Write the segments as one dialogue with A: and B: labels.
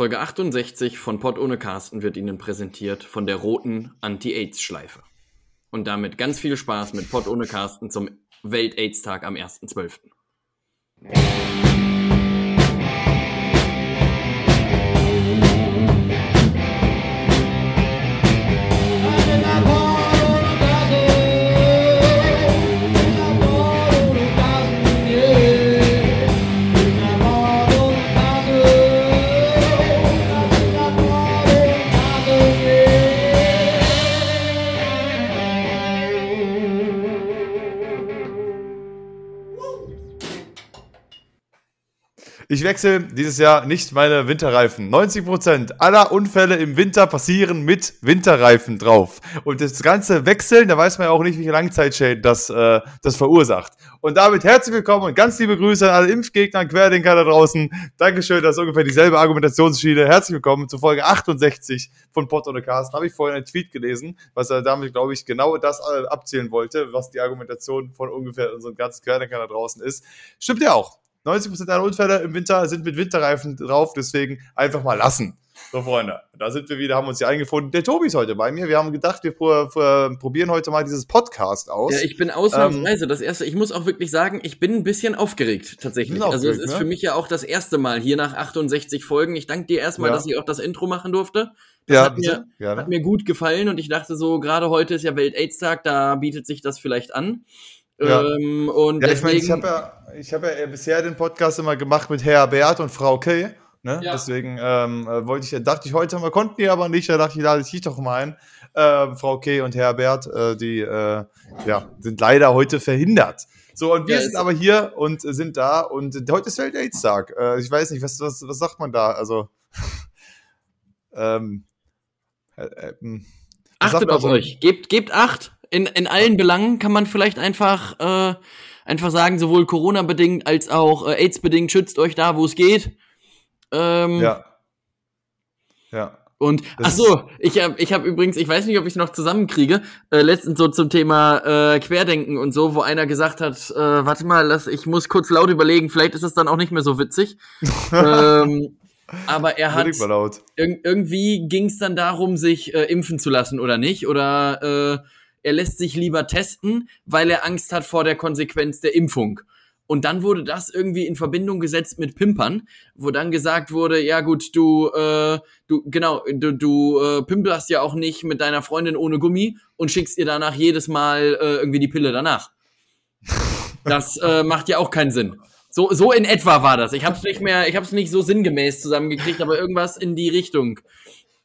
A: Folge 68 von Pott ohne Carsten wird Ihnen präsentiert von der roten Anti-Aids-Schleife. Und damit ganz viel Spaß mit Pott ohne Carsten zum Welt-Aids-Tag am 1.12.
B: Ich wechsle dieses Jahr nicht meine Winterreifen. 90% aller Unfälle im Winter passieren mit Winterreifen drauf. Und das ganze Wechseln, da weiß man ja auch nicht, welche Langzeitschäden das, äh, das verursacht. Und damit herzlich willkommen und ganz liebe Grüße an alle Impfgegner Querdenker da draußen. Dankeschön, das ist ungefähr dieselbe Argumentationsschiene. Herzlich willkommen zu Folge 68 von Pod oder Cast. Habe ich vorhin einen Tweet gelesen, was er damit, glaube ich, genau das äh, abzählen wollte, was die Argumentation von ungefähr unseren ganzen Querdenkern da draußen ist. Stimmt ja auch. 90% aller Unfälle im Winter sind mit Winterreifen drauf, deswegen einfach mal lassen. So, Freunde, da sind wir wieder, haben uns hier eingefunden. Der Tobi ist heute bei mir. Wir haben gedacht, wir probieren heute mal dieses Podcast aus.
A: Ja, ich bin ausnahmsweise ähm, das erste. Ich muss auch wirklich sagen, ich bin ein bisschen aufgeregt, tatsächlich. Aufgeregt, also, es ist ne? für mich ja auch das erste Mal hier nach 68 Folgen. Ich danke dir erstmal, ja. dass ich auch das Intro machen durfte. Das ja, hat, mir, hat mir gut gefallen und ich dachte so, gerade heute ist ja Welt-Aids-Tag, da bietet sich das vielleicht an.
B: Ja. Ähm, und ja, deswegen, ich, mein, ich habe ja, ich hab ja bisher den Podcast immer gemacht mit Herr Bert und Frau K. Ne? Ja. Deswegen ähm, äh, wollte ich, dachte ich heute mal, konnten die aber nicht, da dachte ich, lade ich dich doch mal ein. Äh, Frau K. und Herr Bert, äh, die äh, ja, sind leider heute verhindert. So, und wir ja, sind aber hier und sind da und heute ist Welt-Aids-Tag. Äh, ich weiß nicht, was, was, was sagt man da? Also, ähm,
A: äh, äh, hm. Achtet auf so? euch, gebt, gebt acht in, in allen Belangen kann man vielleicht einfach, äh, einfach sagen, sowohl Corona-bedingt als auch äh, AIDS-bedingt, schützt euch da, wo es geht.
B: Ähm, ja. Ja.
A: Und ach so, ich habe ich hab übrigens, ich weiß nicht, ob ich es noch zusammenkriege, äh, letztens so zum Thema äh, Querdenken und so, wo einer gesagt hat, äh, warte mal, lass, ich muss kurz laut überlegen, vielleicht ist es dann auch nicht mehr so witzig. ähm, aber er hat ir irgendwie ging es dann darum, sich äh, impfen zu lassen oder nicht oder äh, er lässt sich lieber testen, weil er Angst hat vor der Konsequenz der Impfung. Und dann wurde das irgendwie in Verbindung gesetzt mit Pimpern, wo dann gesagt wurde, ja gut, du, äh, du, genau, du, du äh, pimperst ja auch nicht mit deiner Freundin ohne Gummi und schickst ihr danach jedes Mal äh, irgendwie die Pille danach. Das äh, macht ja auch keinen Sinn. So, so in etwa war das. Ich habe es nicht mehr, ich habe es nicht so sinngemäß zusammengekriegt, aber irgendwas in die Richtung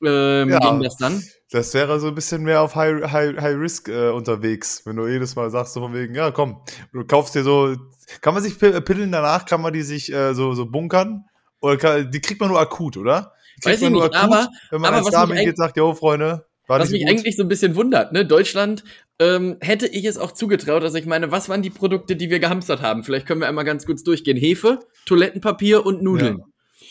A: ähm, ja. ging das dann.
B: Das wäre so ein bisschen mehr auf High, High, High Risk äh, unterwegs, wenn du jedes Mal sagst, so von wegen, ja komm, du kaufst dir so, kann man sich Pillen danach, kann man die sich äh, so, so bunkern? Oder kann, die kriegt man nur akut, oder?
A: Die Weiß ich nicht, akut, aber,
B: wenn man
A: aber
B: als Dame geht, sagt, jo Freunde,
A: war Was mich gut? eigentlich so ein bisschen wundert, ne? Deutschland ähm, hätte ich es auch zugetraut, dass ich meine, was waren die Produkte, die wir gehamstert haben? Vielleicht können wir einmal ganz kurz durchgehen. Hefe, Toilettenpapier und Nudeln.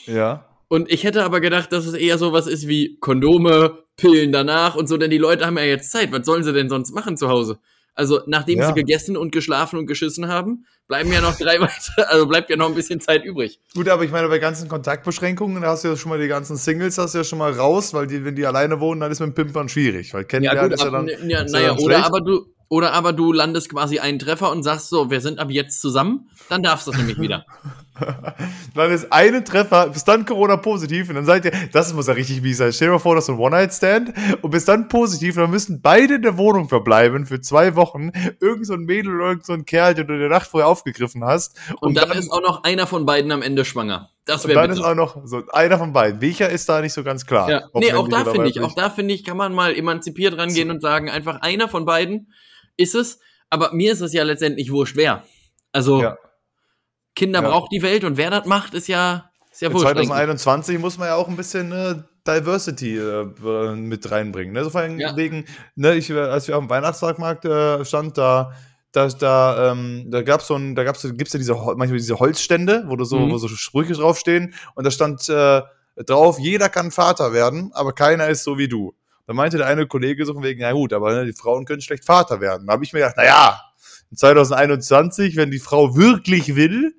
B: Ja. ja.
A: Und ich hätte aber gedacht, dass es eher sowas ist wie Kondome, Pillen danach und so, denn die Leute haben ja jetzt Zeit. Was sollen sie denn sonst machen zu Hause? Also, nachdem ja. sie gegessen und geschlafen und geschissen haben, bleiben ja noch drei weitere, also bleibt ja noch ein bisschen Zeit übrig.
B: Gut, aber ich meine, bei ganzen Kontaktbeschränkungen, da hast du ja schon mal die ganzen Singles, hast du ja schon mal raus, weil die, wenn die alleine wohnen, dann ist mit dem Pimpern schwierig, weil kennenlernen ja, gut, ist ja dann.
A: Ja, naja, oder aber du, oder aber du landest quasi einen Treffer und sagst so, wir sind ab jetzt zusammen, dann darfst du es nämlich wieder.
B: dann ist eine Treffer, bis dann Corona positiv und dann seid ihr, das muss ja richtig mies sein. Stell dir mal vor, das ist ein One-Night-Stand und bis dann positiv und dann müssen beide in der Wohnung verbleiben für zwei Wochen. Irgend so ein Mädel oder irgend so ein Kerl, den du in der Nacht vorher aufgegriffen hast.
A: Und, und dann, dann, ist auch noch einer von beiden am Ende schwanger.
B: Das wäre Dann bitte. ist auch noch so einer von beiden. Welcher ist da nicht so ganz klar?
A: Ja. Nee, auch da finde ich, auch da finde ich, kann man mal emanzipiert rangehen so. und sagen, einfach einer von beiden ist es. Aber mir ist es ja letztendlich wurscht wer. Also, ja. Kinder ja. braucht die Welt und wer das macht, ist ja, ist ja
B: wurscht. 2021 eigentlich. muss man ja auch ein bisschen äh, Diversity äh, mit reinbringen. Ne? So vor allem ja. wegen, ne, ich, als wir auf dem Weihnachtsmarkt äh, stand, da da, da, ähm, da gab's so ein, da gab's, gibt's ja diese, manchmal diese Holzstände, wo du so, mhm. wo so Sprüche draufstehen und da stand äh, drauf, jeder kann Vater werden, aber keiner ist so wie du. Da meinte der eine Kollege so von wegen, ja gut, aber ne, die Frauen können schlecht Vater werden. Da habe ich mir gedacht, naja, 2021, wenn die Frau wirklich will,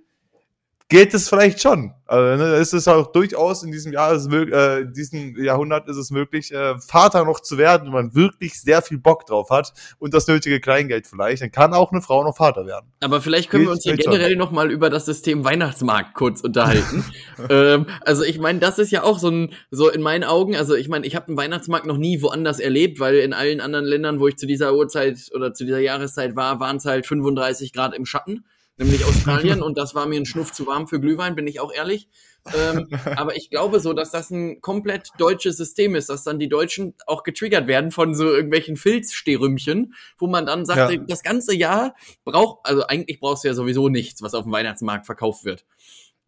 B: geht es vielleicht schon. Also, ne, ist es auch durchaus in diesem Jahr, ist, äh, diesem Jahrhundert ist es möglich, äh, Vater noch zu werden, wenn man wirklich sehr viel Bock drauf hat und das nötige Kleingeld vielleicht, dann kann auch eine Frau noch Vater werden.
A: Aber vielleicht können geht wir uns hier generell nochmal über das System Weihnachtsmarkt kurz unterhalten. ähm, also ich meine, das ist ja auch so ein, so in meinen Augen, also ich meine, ich habe einen Weihnachtsmarkt noch nie woanders erlebt, weil in allen anderen Ländern, wo ich zu dieser Uhrzeit oder zu dieser Jahreszeit war, waren es halt 35 Grad im Schatten nämlich Australien, und das war mir ein Schnuff zu warm für Glühwein, bin ich auch ehrlich. ähm, aber ich glaube so, dass das ein komplett deutsches System ist, dass dann die Deutschen auch getriggert werden von so irgendwelchen Filzsterümmchen, wo man dann sagt, ja. das ganze Jahr braucht, also eigentlich brauchst du ja sowieso nichts, was auf dem Weihnachtsmarkt verkauft wird.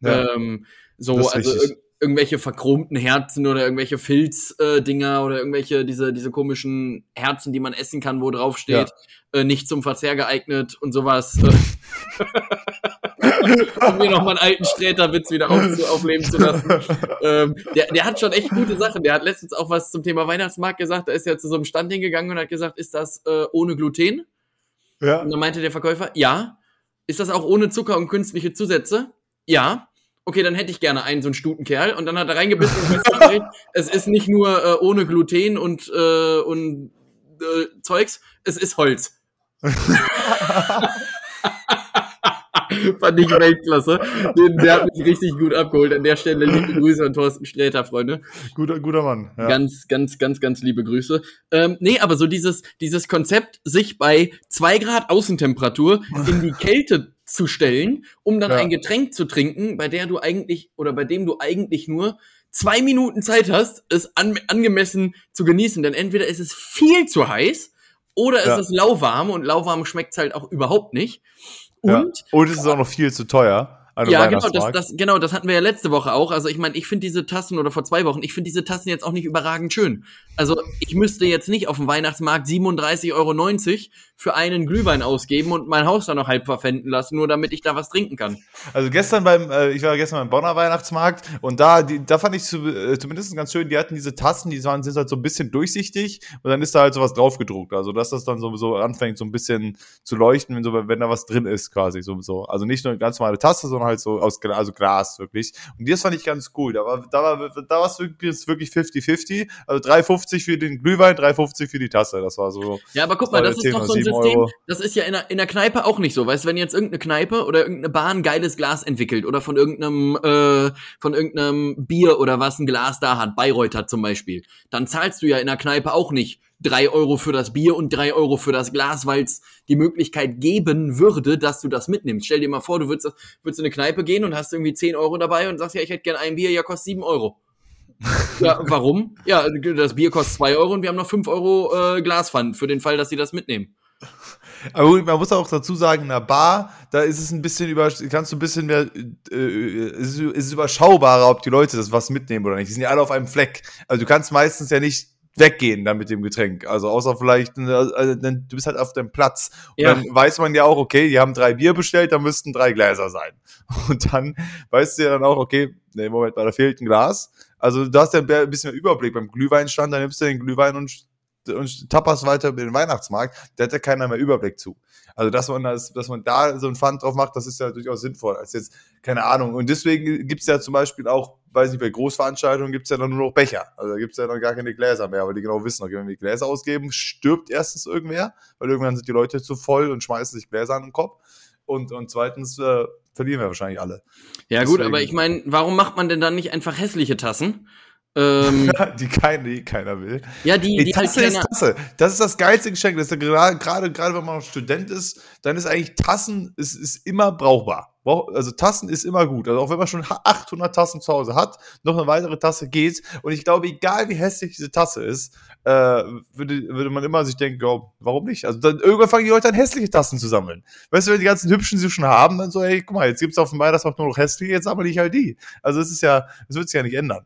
A: Ja. Ähm, so, also ir irgendwelche verchromten Herzen oder irgendwelche Filzdinger äh, oder irgendwelche diese diese komischen Herzen, die man essen kann, wo drauf steht, ja. äh, nicht zum Verzehr geeignet und sowas. Äh. um mir nochmal einen alten Sträterwitz wieder auf, aufleben zu lassen. Ähm, der, der hat schon echt gute Sachen. Der hat letztens auch was zum Thema Weihnachtsmarkt gesagt. Da ist ja zu so einem Stand hingegangen und hat gesagt, ist das äh, ohne Gluten? Ja. Und dann meinte der Verkäufer, ja. Ist das auch ohne Zucker und künstliche Zusätze? Ja. Okay, dann hätte ich gerne einen, so einen Stutenkerl. Und dann hat er reingebissen und festgestellt, es ist nicht nur äh, ohne Gluten und, äh, und äh, Zeugs, es ist Holz. Fand ich Weltklasse. Den, der hat mich richtig gut abgeholt. An der Stelle liebe Grüße an Thorsten Sträter, Freunde.
B: Guter, guter Mann.
A: Ja. Ganz, ganz, ganz, ganz liebe Grüße. Ähm, nee, aber so dieses, dieses Konzept, sich bei zwei Grad Außentemperatur in die Kälte zu stellen, um dann ja. ein Getränk zu trinken, bei der du eigentlich oder bei dem du eigentlich nur zwei Minuten Zeit hast, es an, angemessen zu genießen. Denn entweder ist es viel zu heiß oder ja. ist es lauwarm und lauwarm schmeckt's halt auch überhaupt nicht.
B: Und, ja. und es ist auch noch viel zu teuer
A: ja, genau, das, das, genau, das hatten wir ja letzte Woche auch. Also ich meine, ich finde diese Tassen oder vor zwei Wochen, ich finde diese Tassen jetzt auch nicht überragend schön. Also ich müsste jetzt nicht auf dem Weihnachtsmarkt 37,90 Euro für einen Glühwein ausgeben und mein Haus dann noch halb verpfänden lassen, nur damit ich da was trinken kann.
B: Also gestern beim, äh, ich war gestern beim Bonner Weihnachtsmarkt und da, die, da fand ich zu, äh, zumindest ganz schön, die hatten diese Tassen, die waren, sind halt so ein bisschen durchsichtig und dann ist da halt sowas draufgedruckt. Also dass das dann so, so anfängt, so ein bisschen zu leuchten, wenn, so, wenn da was drin ist, quasi so. so. Also nicht nur eine ganz normale Tasse, sondern halt so aus also Glas wirklich. Und das fand ich ganz cool. Da war da war da war es wirklich 50-50. Also 3,50 für den Glühwein, 3,50 für die Tasse. Das war so.
A: Ja, aber guck mal, das ist doch so ein System. Euro. Das ist ja in der, in der Kneipe auch nicht so. Weißt du, wenn jetzt irgendeine Kneipe oder irgendeine Bar ein geiles Glas entwickelt oder von irgendeinem äh, von irgendeinem Bier oder was ein Glas da hat, Bayreuther zum Beispiel, dann zahlst du ja in der Kneipe auch nicht drei Euro für das Bier und drei Euro für das Glas, weil es die Möglichkeit geben würde, dass du das mitnimmst. Stell dir mal vor, du würdest, würdest in eine Kneipe gehen und hast irgendwie zehn Euro dabei und sagst, ja, ich hätte gern ein Bier, ja, kostet sieben Euro. ja, warum? Ja, das Bier kostet zwei Euro und wir haben noch fünf Euro äh, Glaspfand für den Fall, dass sie das mitnehmen.
B: Aber man muss auch dazu sagen, in einer Bar, da ist es ein bisschen über, kannst du ein bisschen mehr, äh, ist, ist überschaubarer, ob die Leute das was mitnehmen oder nicht. Die sind ja alle auf einem Fleck. Also du kannst meistens ja nicht weggehen dann mit dem Getränk. Also außer vielleicht, also, du bist halt auf dem Platz. Und ja. dann weiß man ja auch, okay, die haben drei Bier bestellt, da müssten drei Gläser sein. Und dann weißt du ja dann auch, okay, nee, Moment da fehlt ein Glas. Also du hast ja ein bisschen mehr Überblick. Beim Glühweinstand, dann nimmst du den Glühwein und und tappers weiter über den Weihnachtsmarkt, da hat ja keiner mehr Überblick zu. Also, dass man, das, dass man da so ein Pfand drauf macht, das ist ja durchaus sinnvoll, als jetzt, keine Ahnung. Und deswegen gibt's ja zum Beispiel auch, weiß nicht, bei Großveranstaltungen gibt's ja dann nur noch Becher. Also, da gibt's ja dann gar keine Gläser mehr, weil die genau wissen, okay, wenn wir Gläser ausgeben, stirbt erstens irgendwer, weil irgendwann sind die Leute zu voll und schmeißen sich Gläser an den Kopf. Und, und zweitens äh, verlieren wir wahrscheinlich alle.
A: Ja, Deswegen. gut, aber ich meine, warum macht man denn dann nicht einfach hässliche Tassen? Ähm,
B: die, kein, die keiner will.
A: Ja, die,
B: die, die Tasse halt ist Tasse. Das ist das geilste Geschenk. Das ist gerade, gerade, gerade wenn man noch Student ist, dann ist eigentlich Tassen ist, ist immer brauchbar. Also Tassen ist immer gut. Also auch wenn man schon 800 Tassen zu Hause hat, noch eine weitere Tasse geht. Und ich glaube, egal wie hässlich diese Tasse ist, äh, würde, würde man immer sich denken, oh, warum nicht? Also dann irgendwann fangen die Leute an, hässliche Tassen zu sammeln. Weißt du, wenn die ganzen hübschen sie schon haben, dann so, hey, guck mal, jetzt gibt's auf dem Weihnachtsmarkt nur noch hässliche, jetzt sammle ich halt die. Also es ist ja, es wird sich ja nicht ändern.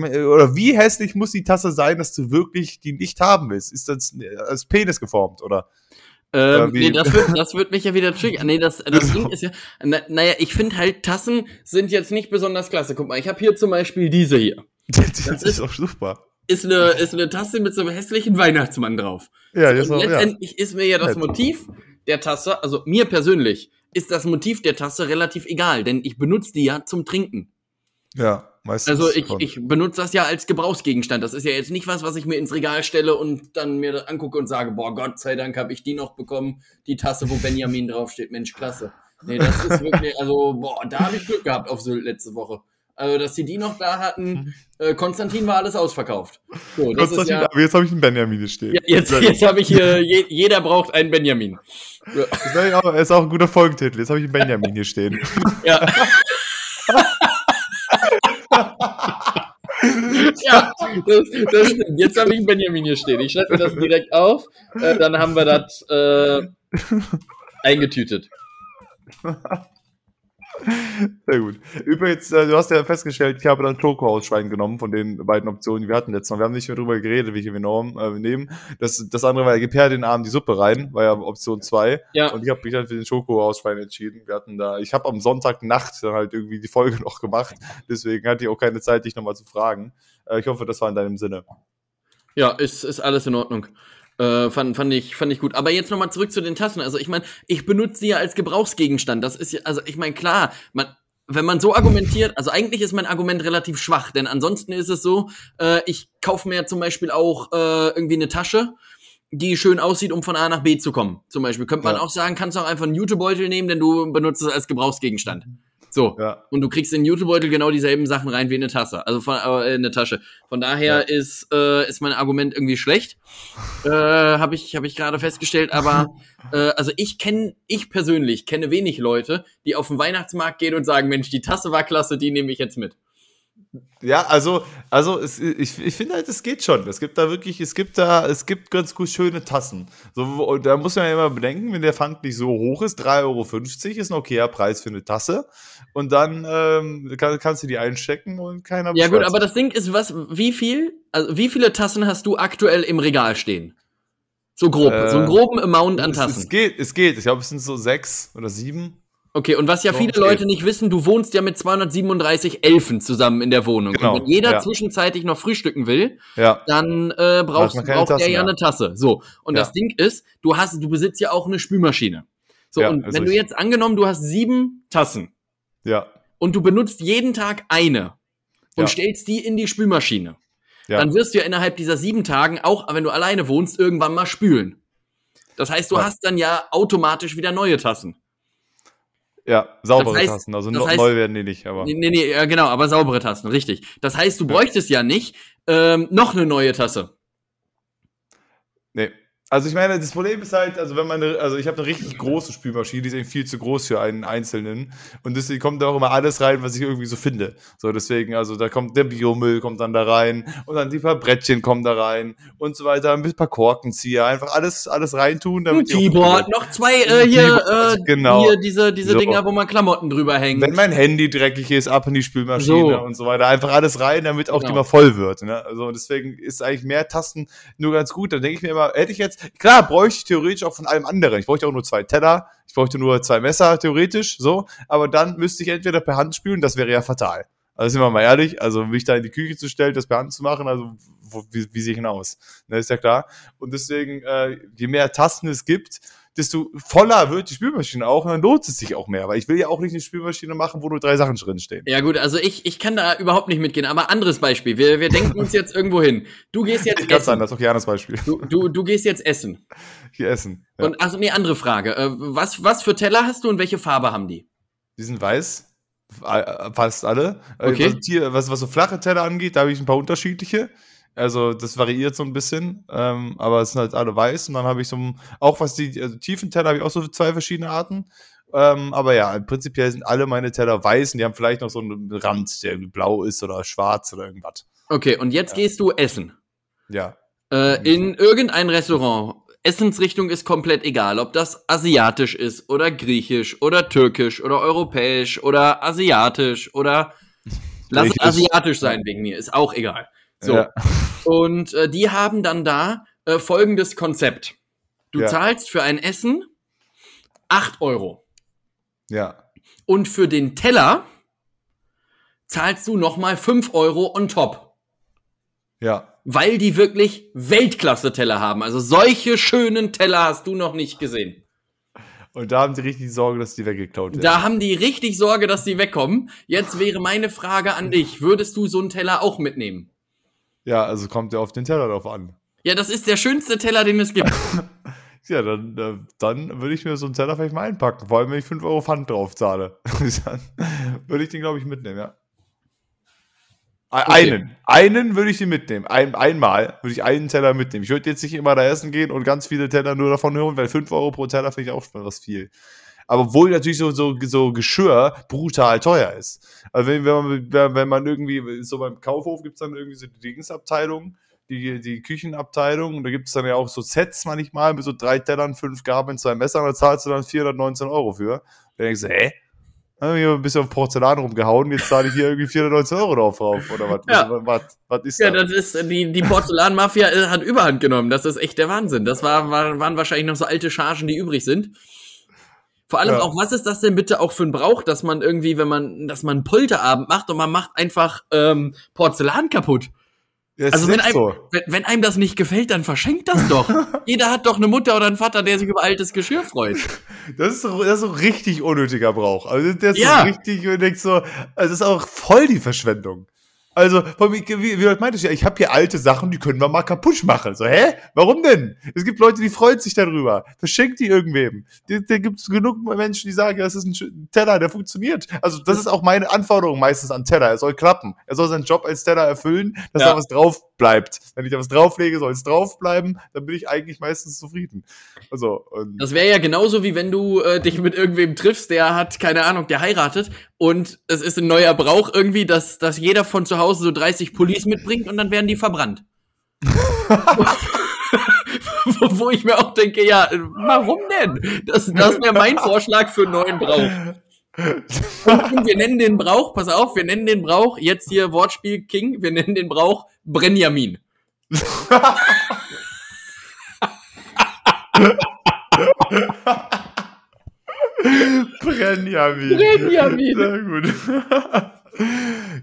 B: Oder wie hässlich muss die Tasse sein, dass du wirklich die nicht haben willst? Ist das als Penis geformt, oder?
A: Ähm, nee, das wird, das wird mich ja wieder triggern. Nee, das, das Ding ist ja, na, naja, ich finde halt, Tassen sind jetzt nicht besonders klasse. Guck mal, ich habe hier zum Beispiel diese hier.
B: Das, das ist auch super.
A: Ist eine, ist eine Tasse mit so einem hässlichen Weihnachtsmann drauf. Ja, das so, und letztendlich ja. ist mir ja das Motiv der Tasse, also mir persönlich, ist das Motiv der Tasse relativ egal, denn ich benutze die ja zum Trinken.
B: Ja, meistens.
A: Also ich, ich benutze das ja als Gebrauchsgegenstand. Das ist ja jetzt nicht was, was ich mir ins Regal stelle und dann mir das angucke und sage, boah, Gott sei Dank habe ich die noch bekommen, die Tasse, wo Benjamin draufsteht. Mensch, klasse. Nee, das ist wirklich, also, boah, da habe ich Glück gehabt auf Sylt letzte Woche. Also, dass sie die noch da hatten, äh, Konstantin war alles ausverkauft. So, das ist ja,
B: aber jetzt habe ich einen Benjamin hier stehen.
A: ja, jetzt, jetzt habe ich hier, je, jeder braucht einen Benjamin. Ja.
B: Das ist eigentlich auch, ist auch ein guter Folgentitel. Jetzt habe ich einen Benjamin hier stehen.
A: Ja. ja, das, das stimmt. Jetzt habe ich Benjamin hier stehen. Ich schreibe das direkt auf. Äh, dann haben wir das äh, eingetütet.
B: Sehr gut. Übrigens, äh, du hast ja festgestellt, ich habe dann Schoko-Ausschwein genommen von den beiden Optionen, die wir hatten letztes Mal. Wir haben nicht mehr drüber geredet, welche wir äh, nehmen. Das, das andere war gib her den Abend die Suppe rein, war ja Option 2.
A: Ja.
B: Und ich habe mich dann für den Schoko-Ausschwein entschieden. Wir hatten da, ich habe am Sonntagnacht dann halt irgendwie die Folge noch gemacht. Deswegen hatte ich auch keine Zeit, dich nochmal zu fragen. Äh, ich hoffe, das war in deinem Sinne.
A: Ja, ist, ist alles in Ordnung. Äh, fand, fand, ich, fand ich gut. Aber jetzt nochmal zurück zu den Tassen. Also ich meine, ich benutze die ja als Gebrauchsgegenstand. Das ist ja, also ich meine, klar, man, wenn man so argumentiert, also eigentlich ist mein Argument relativ schwach, denn ansonsten ist es so, äh, ich kaufe mir zum Beispiel auch äh, irgendwie eine Tasche, die schön aussieht, um von A nach B zu kommen. Zum Beispiel könnte man
B: Ja.
A: auch sagen, kannst du auch einfach einen Jutebeutel nehmen, denn du benutzt es als Gebrauchsgegenstand. So.
B: Ja.
A: Und du kriegst in den Jutebeutel genau dieselben Sachen rein wie in eine Tasse. Also von, äh, in eine Tasche. Von daher ist, äh, ist mein Argument irgendwie schlecht. Äh, Habe ich, hab ich gerade festgestellt. Aber äh, also ich kenne, ich persönlich kenne wenig Leute, die auf den Weihnachtsmarkt gehen und sagen, Mensch, die Tasse war klasse, die nehme ich jetzt mit.
B: Ja, also, also es, ich, ich finde halt, es geht schon. Es gibt da wirklich, es gibt da, es gibt ganz gut schöne Tassen. So, und da muss man ja immer bedenken, wenn der Pfand nicht so hoch ist, 3,50 Euro ist ein okayer Preis für eine Tasse. Und dann ähm, kann, kannst du die einstecken und keiner
A: Ja gut, aber das Ding ist, was, wie viel, also wie viele Tassen hast du aktuell im Regal stehen? So grob,
B: Äh,
A: so einen groben Amount an
B: es,
A: Tassen.
B: es geht, es geht. Ich glaube, es sind so sechs oder sieben.
A: Okay, und was ja viele. Leute nicht wissen, du wohnst ja mit 237 Elfen zusammen in der Wohnung.
B: Genau,
A: Und wenn jeder
B: ja.
A: zwischenzeitig noch frühstücken will,
B: Ja.
A: dann äh, brauchst du braucht der
B: Tassen
A: ja eine Tasse. So. Und
B: Ja.
A: das Ding ist, du hast, du besitzt ja auch eine Spülmaschine. So, und wenn du jetzt angenommen, du hast sieben Tassen
B: Ja.
A: und du benutzt jeden Tag eine und stellst die in die Spülmaschine,
B: Ja.
A: dann wirst du ja innerhalb dieser sieben Tagen, auch wenn du alleine wohnst, irgendwann mal spülen. Das heißt, du hast dann ja automatisch wieder neue Tassen.
B: Ja, saubere
A: Das heißt-
B: Tassen. Also
A: das heißt-
B: neu werden die nicht, aber.
A: Nee, nee, nee, ja, genau, aber saubere Tassen, richtig. Das heißt, du bräuchtest ja nicht ähm, noch eine neue Tasse.
B: Nee. Also ich meine, das Problem ist halt, also wenn man, eine, also ich habe eine richtig große Spülmaschine, die ist eben viel zu groß für einen Einzelnen und deswegen kommt da auch immer alles rein, was ich irgendwie so finde. So deswegen, also da kommt der Biomüll kommt dann da rein und dann die paar Brettchen kommen da rein und so weiter, ein paar Korkenzieher, einfach alles, alles reintun,
A: Ein
B: damit die
A: Keyboard, noch zwei äh, hier, äh,
B: genau.
A: hier diese, diese
B: So.
A: Dinger, wo man Klamotten drüber hängt.
B: Wenn mein Handy dreckig ist, ab in die Spülmaschine
A: So.
B: und so weiter. Einfach alles rein, damit auch die
A: Genau.
B: mal voll wird. Ne? Also deswegen ist eigentlich mehr Tasten nur ganz gut. Dann denke ich mir immer, hätte ich jetzt, klar, bräuchte ich theoretisch auch von allem anderen. Ich bräuchte auch nur zwei Teller, ich bräuchte nur zwei Messer, theoretisch, so. Aber dann müsste ich entweder per Hand spülen, das wäre ja fatal. Also sind wir mal ehrlich, also mich da in die Küche zu stellen, das per Hand zu machen, also wo, wie, wie sehe ich hinaus? Ne, ist ja klar. Und deswegen, äh, je mehr Tasten es gibt, desto voller wird die Spülmaschine auch und dann lohnt es sich auch mehr. Weil ich will ja auch nicht eine Spülmaschine machen, wo nur drei Sachen drin stehen.
A: Ja gut, also ich, ich kann da überhaupt nicht mitgehen, aber anderes Beispiel. Wir, wir denken uns jetzt irgendwo hin. Du gehst jetzt
B: Ganz
A: essen.
B: anders, okay, anderes Beispiel.
A: Du, du, du gehst jetzt essen.
B: Hier essen. Ja.
A: Und also nee, andere Frage. Äh, was, was für Teller hast du und welche Farbe haben die?
B: Die sind weiß. Äh, Fast alle. Äh,
A: Okay.
B: Was, hier, was, was so flache Teller angeht, da habe ich ein paar unterschiedliche. Also das variiert so ein bisschen, ähm, aber es sind halt alle weiß. Und dann habe ich so ein- auch was die also tiefen Teller habe ich auch so zwei verschiedene Arten. Ähm, aber ja, prinzipiell sind alle meine Teller weiß und die haben vielleicht noch so einen Rand, der irgendwie blau ist oder schwarz oder irgendwas.
A: Okay, und jetzt gehst du essen.
B: Ja.
A: Äh, in irgendein Restaurant. Essensrichtung ist komplett egal, ob das asiatisch ist oder griechisch oder türkisch oder europäisch oder asiatisch oder lass asiatisch sein wegen mir, ist auch egal. So.
B: Ja.
A: Und äh, die haben dann da äh, folgendes Konzept. Du
B: Ja.
A: zahlst für ein Essen 8 Euro.
B: Ja.
A: Und für den Teller zahlst du nochmal 5 Euro on top.
B: Ja.
A: Weil die wirklich Weltklasse-Teller haben. Also solche schönen Teller hast du noch nicht gesehen.
B: Und da haben die richtig Sorge, dass die weggeklaut werden.
A: Da haben die richtig Sorge, dass die wegkommen. Jetzt wäre meine Frage an dich. Würdest du so einen Teller auch mitnehmen?
B: Ja, also kommt ja auf den Teller drauf an.
A: Ja, das ist der schönste Teller, den es gibt.
B: Ja, dann, äh, dann würde ich mir so einen Teller vielleicht mal einpacken. Vor allem, wenn ich 5 Euro Pfand drauf zahle. dann würde ich den, glaube ich, mitnehmen, ja. Ein-
A: Okay.
B: Einen. Einen würde ich den mitnehmen. Ein, einmal würde ich einen Teller mitnehmen. Ich würde jetzt nicht immer da essen gehen und ganz viele Teller nur davon hören, weil 5 Euro pro Teller finde ich auch schon was viel. Aber obwohl natürlich so, so, so Geschirr brutal teuer ist. Also wenn, wenn, man, wenn man irgendwie, so beim Kaufhof gibt es dann irgendwie so die Dingsabteilung, die, die Küchenabteilung. Und da gibt es dann ja auch so Sets manchmal mit so drei Tellern, fünf Gabeln, zwei Messern. Da zahlst du dann 419 Euro für. Da denkst du, hä? Da hab ich ein bisschen auf Porzellan rumgehauen, jetzt zahle ich hier irgendwie 419 Euro drauf rauf. Oder was?
A: Ja.
B: Was, was, was ist
A: Ja,
B: das?
A: das ist, die, die Porzellanmafia äh, hat Überhand genommen. Das ist echt der Wahnsinn. Das war, waren wahrscheinlich noch so alte Chargen, die übrig sind. Vor allem
B: Ja.
A: auch, was ist das denn bitte auch für ein Brauch, dass man irgendwie, wenn man, dass man einen Polterabend macht und man macht einfach ähm, Porzellan kaputt.
B: Ja,
A: Also wenn einem,
B: so.
A: wenn, wenn einem das nicht gefällt, dann verschenkt das doch. Jeder hat doch eine Mutter oder einen Vater, der sich über altes Geschirr freut.
B: Das ist, so, das ist so richtig unnötiger Brauch. Also der ist
A: Ja.
B: so richtig, und denkst so, also das ist auch voll die Verschwendung. Also, wie, wie meinte ich ja, ich habe hier alte Sachen, die können wir mal kaputt machen. So, hä? Warum denn? Es gibt Leute, die freuen sich darüber. Verschenkt die irgendwem. Da, gibt es genug Menschen, die sagen, das ist ein Teller, der funktioniert. Also, das ist auch meine Anforderung meistens an Teller. Er soll klappen. Er soll seinen Job als Teller erfüllen, dass
A: Ja.
B: da was drauf bleibt. Wenn ich da was drauflege, soll es drauf bleiben. Dann bin ich eigentlich meistens zufrieden. Also, und
A: Das wäre ja genauso wie wenn du äh, dich mit irgendwem triffst, der hat, keine Ahnung, der heiratet und es ist ein neuer Brauch irgendwie, dass, dass jeder von zu Hause so 30 Pullis mitbringt und dann werden die verbrannt. wo, wo ich mir auch denke, ja, warum denn? Das, das wäre mein Vorschlag für einen neuen Brauch. Und, wir nennen den Brauch, pass auf, wir nennen den Brauch, jetzt hier Wortspiel King, wir nennen den Brauch Brenjamin.
B: Benjamin.
A: Benjamin.
B: Sehr gut.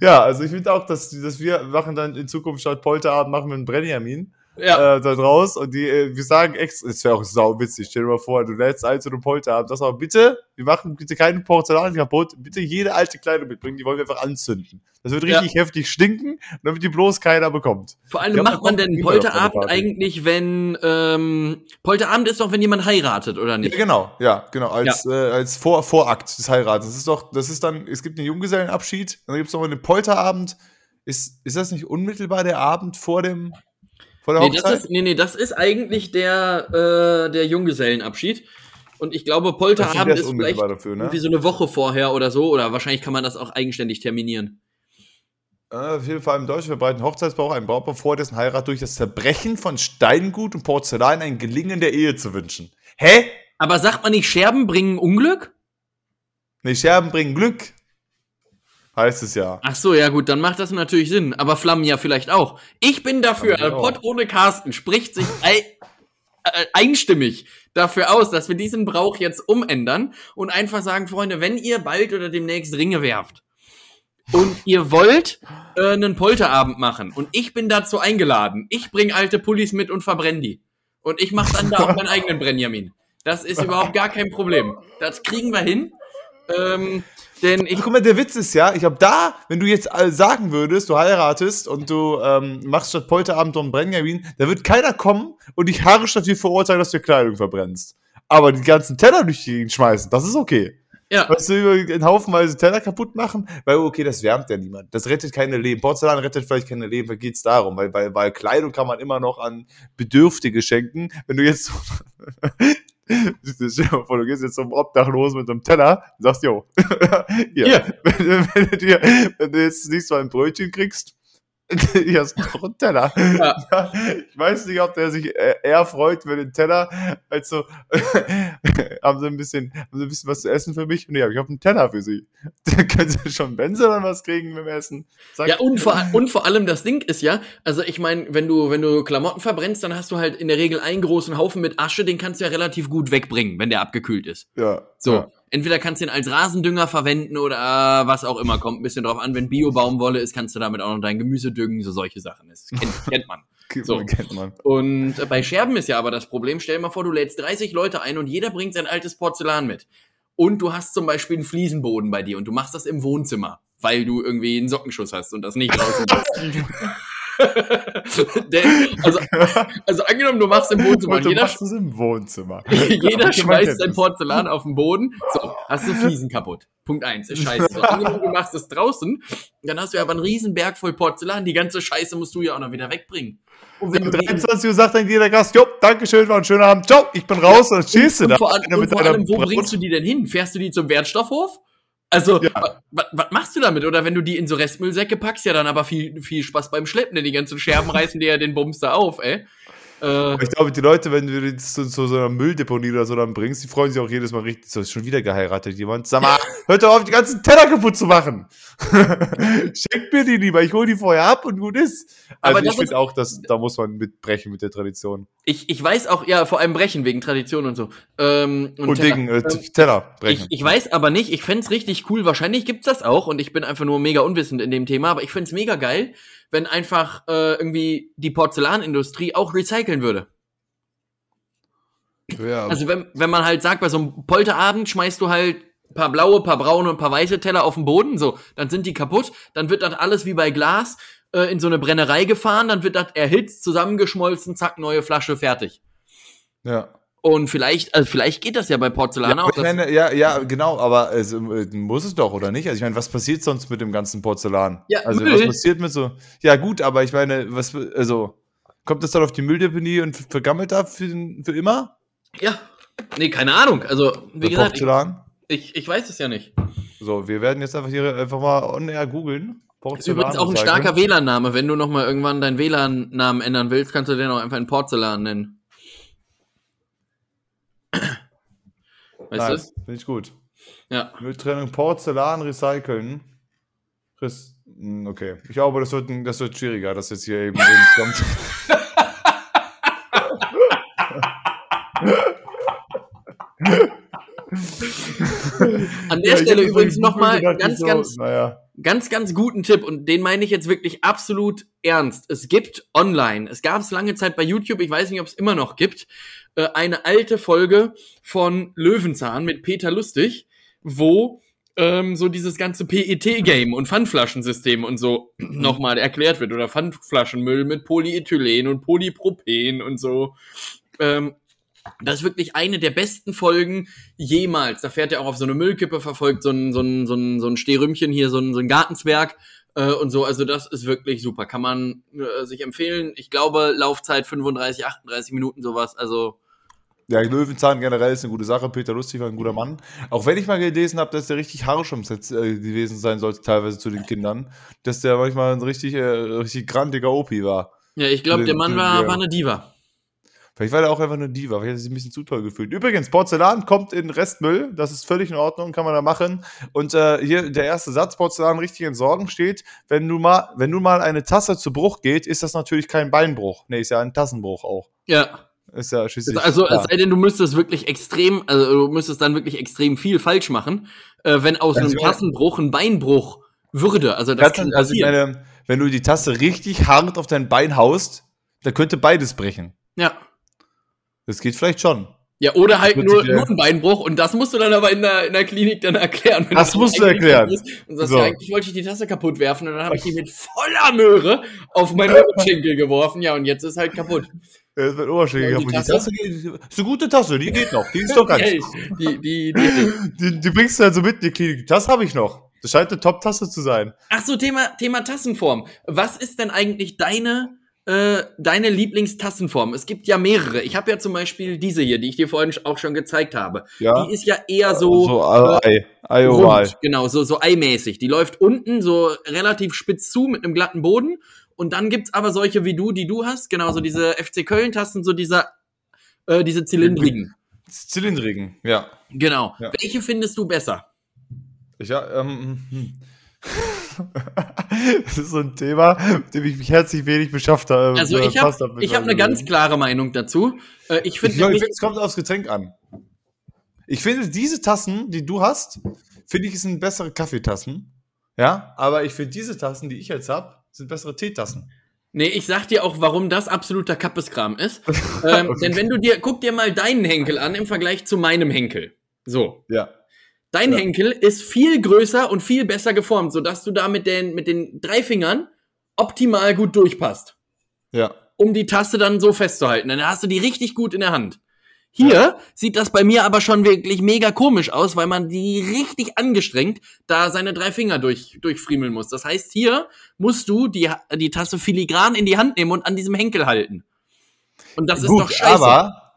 B: ja, also ich finde auch, dass, dass wir machen dann in Zukunft statt Polterabend machen wir einen Benjamin
A: Ja,
B: äh, da raus und die, äh, wir sagen extra, es wäre auch sau witzig, stell dir mal vor, du lädst ein zu einem Polterabend, das aber bitte, wir machen bitte keine Porzellan kaputt, bitte jede alte Kleidung mitbringen, die wollen wir einfach anzünden. Das wird richtig heftig stinken, damit die bloß keiner bekommt.
A: Vor allem
B: Ja,
A: macht
B: man
A: denn Polterabend eigentlich, wenn ähm, Polterabend ist doch, wenn jemand heiratet, oder
B: Ja,
A: nicht?
B: genau, ja, genau, als, äh, als Vor Vorakt des Heirates. Das ist doch, das ist dann, es gibt einen Junggesellenabschied, dann gibt es noch einen Polterabend. Ist, ist das nicht unmittelbar der Abend vor dem, vor der
A: Nee,
B: Hochzeit?
A: das ist, nee, nee, das ist eigentlich der, äh, der Junggesellenabschied. Und ich glaube, Polterabend ist vielleicht
B: dafür, ne?
A: irgendwie so eine Woche vorher oder so, oder wahrscheinlich kann man das auch eigenständig terminieren.
B: Äh, auf jeden Fall im Deutschen verbreiten Hochzeitsbrauch ein Brautpaar vor dessen Heirat durch das Zerbrechen von Steingut und Porzellan ein Gelingen der Ehe zu wünschen. Hä?
A: Aber sagt man nicht, Scherben bringen Unglück?
B: Ne, Scherben bringen Glück. Heißt es ja.
A: Ach so, ja gut, dann macht das natürlich Sinn. Aber Flammen ja vielleicht auch. Ich bin dafür,
B: auch.
A: Pott ohne Carsten spricht sich äh, einstimmig dafür aus, dass wir diesen Brauch jetzt umändern und einfach sagen, Freunde, wenn ihr bald oder demnächst Ringe werft und ihr wollt äh, einen Polterabend machen und ich bin dazu eingeladen, ich bring alte Pullis mit und verbrenne die. Und ich mache dann da auch meinen eigenen Benjamin. Das ist überhaupt gar kein Problem. Das kriegen wir hin. Ähm, denn ich
B: Guck mal, der Witz ist ja, ich glaube, da, wenn du jetzt sagen würdest, du heiratest und du ähm, machst statt Polterabend und Benjamin, da wird keiner kommen und dich haarisch dafür verurteilen, dass du Kleidung verbrennst. Aber die ganzen Teller durch die Gegend schmeißen, das ist okay.
A: ja,
B: Weißt du, über einen Haufenweise Teller kaputt machen, weil, okay, das wärmt ja niemand. Das rettet keine Leben. Porzellan rettet vielleicht keine Leben, da geht's darum, weil, weil, weil Kleidung kann man immer noch an Bedürftige schenken. Wenn du jetzt so, Stell dir mal vor, du gehst jetzt zum Obdachlosen mit einem Teller und sagst, jo, hier,
A: Hier.
B: Wenn, du- wenn, du wenn du jetzt nicht so ein Brötchen kriegst, hast du noch einen Teller.
A: Ja.
B: Ich weiß nicht, ob der sich äh, eher freut für den Teller, als so, haben sie ein bisschen, haben sie ein bisschen was zu essen für mich? Nee, aber ich habe einen Teller für sie. Dann können sie schon, wenn sie dann was kriegen mit dem Essen. Sag,
A: Ja, und vor, und vor allem das Ding ist ja, also ich meine, wenn du, wenn du Klamotten verbrennst, dann hast du halt in der Regel einen großen Haufen mit Asche, den kannst du ja relativ gut wegbringen, wenn der abgekühlt ist.
B: ja,
A: So.
B: Ja.
A: Entweder kannst du ihn als Rasendünger verwenden oder äh, was auch immer. Kommt ein bisschen drauf an. Wenn Bio-Baumwolle ist, kannst du damit auch noch dein Gemüse düngen, so solche Sachen. Das kennt, kennt man. So.
B: Kennt man.
A: Und äh, bei Scherben ist ja aber das Problem, stell dir mal vor, du lädst 30 Leute ein und jeder bringt sein altes Porzellan mit. Und du hast zum Beispiel einen Fliesenboden bei dir und du machst das im Wohnzimmer, weil du irgendwie einen Sockenschuss hast und das nicht draußen also, also angenommen, du machst im Wohnzimmer und
B: du
A: jeder,
B: machst es im Wohnzimmer.
A: jeder schmeißt sein. Porzellan auf den Boden. So, hast du Fliesen kaputt. Punkt eins ist scheiße. So, angenommen, du machst es draußen, dann hast du ja aber einen riesen Berg voll Porzellan. Die ganze Scheiße musst du ja auch noch wieder wegbringen. Und wenn
B: Um
A: du die-
B: 23 Uhr sagt dann jeder Gast, jo, Dankeschön, war ein schöner Abend, ciao, ich bin raus, und dann stehst du da.
A: vor, allem,
B: Einer
A: und vor allem, wo
B: Braut.
A: bringst du die denn hin? Fährst du die zum Wertstoffhof? Also,
B: Ja.
A: was machst du damit? Oder wenn du die in so Restmüllsäcke packst, ja dann aber viel, viel Spaß beim Schleppen, denn die ganzen Scherben reißen dir ja den Bums da auf, ey. Äh,
B: Ich glaube, die Leute, wenn du die zu, zu so einer Mülldeponie oder so dann bringst, die freuen sich auch jedes Mal richtig. So, ist schon wieder geheiratet jemand. Sag mal, hört doch auf, die ganzen Teller kaputt zu machen. Schenkt mir die lieber, ich hole die vorher ab und gut ist. Also
A: Aber
B: ich finde auch, dass da muss man mitbrechen mit der Tradition.
A: ich, ich weiß auch, ja, vor allem brechen wegen Tradition und so. Ähm,
B: Und,
A: Teller.
B: wegen äh, Teller
A: Ich,
B: brechen.
A: ich weiß aber nicht, ich fänd's richtig cool, wahrscheinlich gibt's das auch und ich bin einfach nur mega unwissend in dem Thema, aber ich fänd's mega geil, wenn einfach äh, irgendwie die Porzellanindustrie auch recyceln würde.
B: ja,
A: Also wenn, wenn man halt sagt, bei so einem Polterabend schmeißt du halt ein paar blaue, paar braune und paar weiße Teller auf den Boden, so, dann sind die kaputt, dann wird das alles wie bei Glas äh, in so eine Brennerei gefahren, dann wird das erhitzt, zusammengeschmolzen, zack, neue Flasche, fertig.
B: ja.
A: Und vielleicht, also vielleicht geht das ja bei Porzellan
B: Ja,
A: auch.
B: meine, ja, ja, genau, aber es, äh, muss es doch, oder nicht? Also ich meine, was passiert sonst mit dem ganzen Porzellan?
A: Ja,
B: also
A: Müll.
B: was passiert mit so. Ja, gut, aber ich meine, was also kommt das dann auf die Mülldeponie und vergammelt da für, für immer?
A: ja, nee, keine Ahnung. Also, wie gesagt, ich,
B: Porzellan?
A: ich, ich weiß es ja nicht.
B: So, wir werden jetzt einfach hier einfach mal on air googeln.
A: Ist übrigens auch ein starker WLAN-Name. Wenn du noch mal irgendwann deinen WLAN-Namen ändern willst, kannst du den auch einfach in Porzellan nennen. Weißt
B: Nice, finde ich gut.
A: du? Ja.
B: Mülltrennung Porzellan recyceln. Chris, hm, okay. Ich glaube, das wird, das wird schwieriger, dass jetzt hier eben, eben kommt.
A: An der
B: Ja,
A: Stelle übrigens
B: so
A: noch mal
B: gedacht,
A: ganz,
B: so,
A: ganz,
B: Naja.
A: ganz, ganz guten Tipp und den meine ich jetzt wirklich absolut ernst. Es gibt online, es gab es lange Zeit bei YouTube, ich weiß nicht, ob es immer noch gibt, äh, eine alte Folge von Löwenzahn mit Peter Lustig, wo ähm, so dieses ganze PET-Game und Pfandflaschensystem und so nochmal erklärt wird oder Pfandflaschenmüll mit Polyethylen und Polypropen und so. Ähm, das ist wirklich eine der besten Folgen jemals. Da fährt er auch auf so eine Müllkippe, verfolgt so ein, so ein, so ein, so ein Stehrümchen hier, so ein, so ein Gartenzwerg äh, und so. Also das ist wirklich super. Kann man äh, sich empfehlen. Ich glaube, Laufzeit 35, 38 Minuten, sowas. Also
B: Ja, Löwenzahn generell ist eine gute Sache. Peter Lustig war ein guter Mann. Auch wenn ich mal gelesen habe, dass der richtig harsch am Set äh, gewesen sein sollte, teilweise zu den Kindern. Dass der manchmal ein richtig, äh, richtig grantiger Opi war.
A: ja, ich glaube, der Mann war, war eine Diva.
B: Vielleicht war der auch einfach eine Diva, vielleicht hat er sich ein bisschen zu toll gefühlt. Übrigens, Porzellan kommt in Restmüll, das ist völlig in Ordnung, kann man da machen. Und äh, hier der erste Satz, Porzellan richtig entsorgen, steht, wenn du mal, wenn nun mal eine Tasse zu Bruch geht, ist das natürlich kein Beinbruch. Nee, ist ja ein Tassenbruch auch.
A: Ja.
B: Ist ja schließlich.
A: Also, es sei denn, du müsstest wirklich extrem, also du müsstest dann wirklich extrem viel falsch machen, äh, wenn aus einem Tassenbruch ein Beinbruch würde. Also das kann
B: du- also ich meine, wenn du die Tasse richtig hart auf dein Bein haust, dann könnte beides brechen.
A: Ja.
B: Das geht vielleicht schon.
A: Ja, oder halt nur, nur ein Beinbruch und das musst du dann aber in der, in der Klinik dann erklären. wenn
B: Das musst du erklären.
A: Und sagst,
B: So.
A: ja, eigentlich wollte ich die Tasse kaputt werfen und dann habe ich die mit voller Möhre auf meinen Oberschenkel geworfen. Ja, und jetzt ist halt kaputt.
B: Das wird Oberschenkel
A: Ja, die
B: kaputt. Die
A: Tasse?
B: Tasse geht, ist eine gute Tasse, die geht noch. Die ist doch ganz.
A: Hey, die, die, die,
B: Die, die bringst du also mit in die Klinik. Das habe ich noch. Das scheint eine Top-Tasse zu sein.
A: Ach so, Thema, Thema Tassenform. Was ist denn eigentlich deine, äh, deine Lieblingstassenform? Es gibt ja mehrere. Ich habe ja zum Beispiel diese hier, die ich dir vorhin auch schon gezeigt habe.
B: Ja.
A: Die ist ja eher so,
B: so Ei. Ei oval.
A: rund, genau, so, so eimäßig. Die läuft unten so relativ spitz zu mit einem glatten Boden. Und dann gibt's aber solche wie du, die du hast, genau, so diese FC Köln-Tassen, so dieser, äh, diese zylindrigen.
B: Zylindrigen, ja.
A: Genau.
B: Ja.
A: Welche findest du besser?
B: Ich, ja ähm, hm. das ist so ein Thema, mit dem ich mich herzlich wenig beschafft habe.
A: Also ich
B: befasst
A: habe
B: hab
A: ich eine ganz klare Meinung dazu. Äh, ich
B: Ich,
A: finde
B: ich
A: nämlich,
B: es kommt aufs Getränk an. Ich finde, diese Tassen, die du hast, finde ich, sind bessere Kaffeetassen. Ja, aber ich finde, diese Tassen, die ich jetzt habe, sind bessere Teetassen.
A: Nee, ich sag dir auch, warum das absoluter Kappeskram ist. ähm, okay. Denn wenn du dir, guck dir mal deinen Henkel an im Vergleich zu meinem Henkel. So.
B: Ja.
A: Dein
B: Ja.
A: Henkel ist viel größer und viel besser geformt, sodass du da mit den, mit den drei Fingern optimal gut durchpasst.
B: Ja.
A: um die Taste dann so festzuhalten. Dann hast du die richtig gut in der Hand. Hier sieht das bei mir aber schon wirklich mega komisch aus, weil man die richtig angestrengt da seine drei Finger durch, durchfriemeln muss. Das heißt, hier musst du die, die Taste filigran in die Hand nehmen und an diesem Henkel halten. Und das ist
B: Gut,
A: doch scheiße.
B: aber,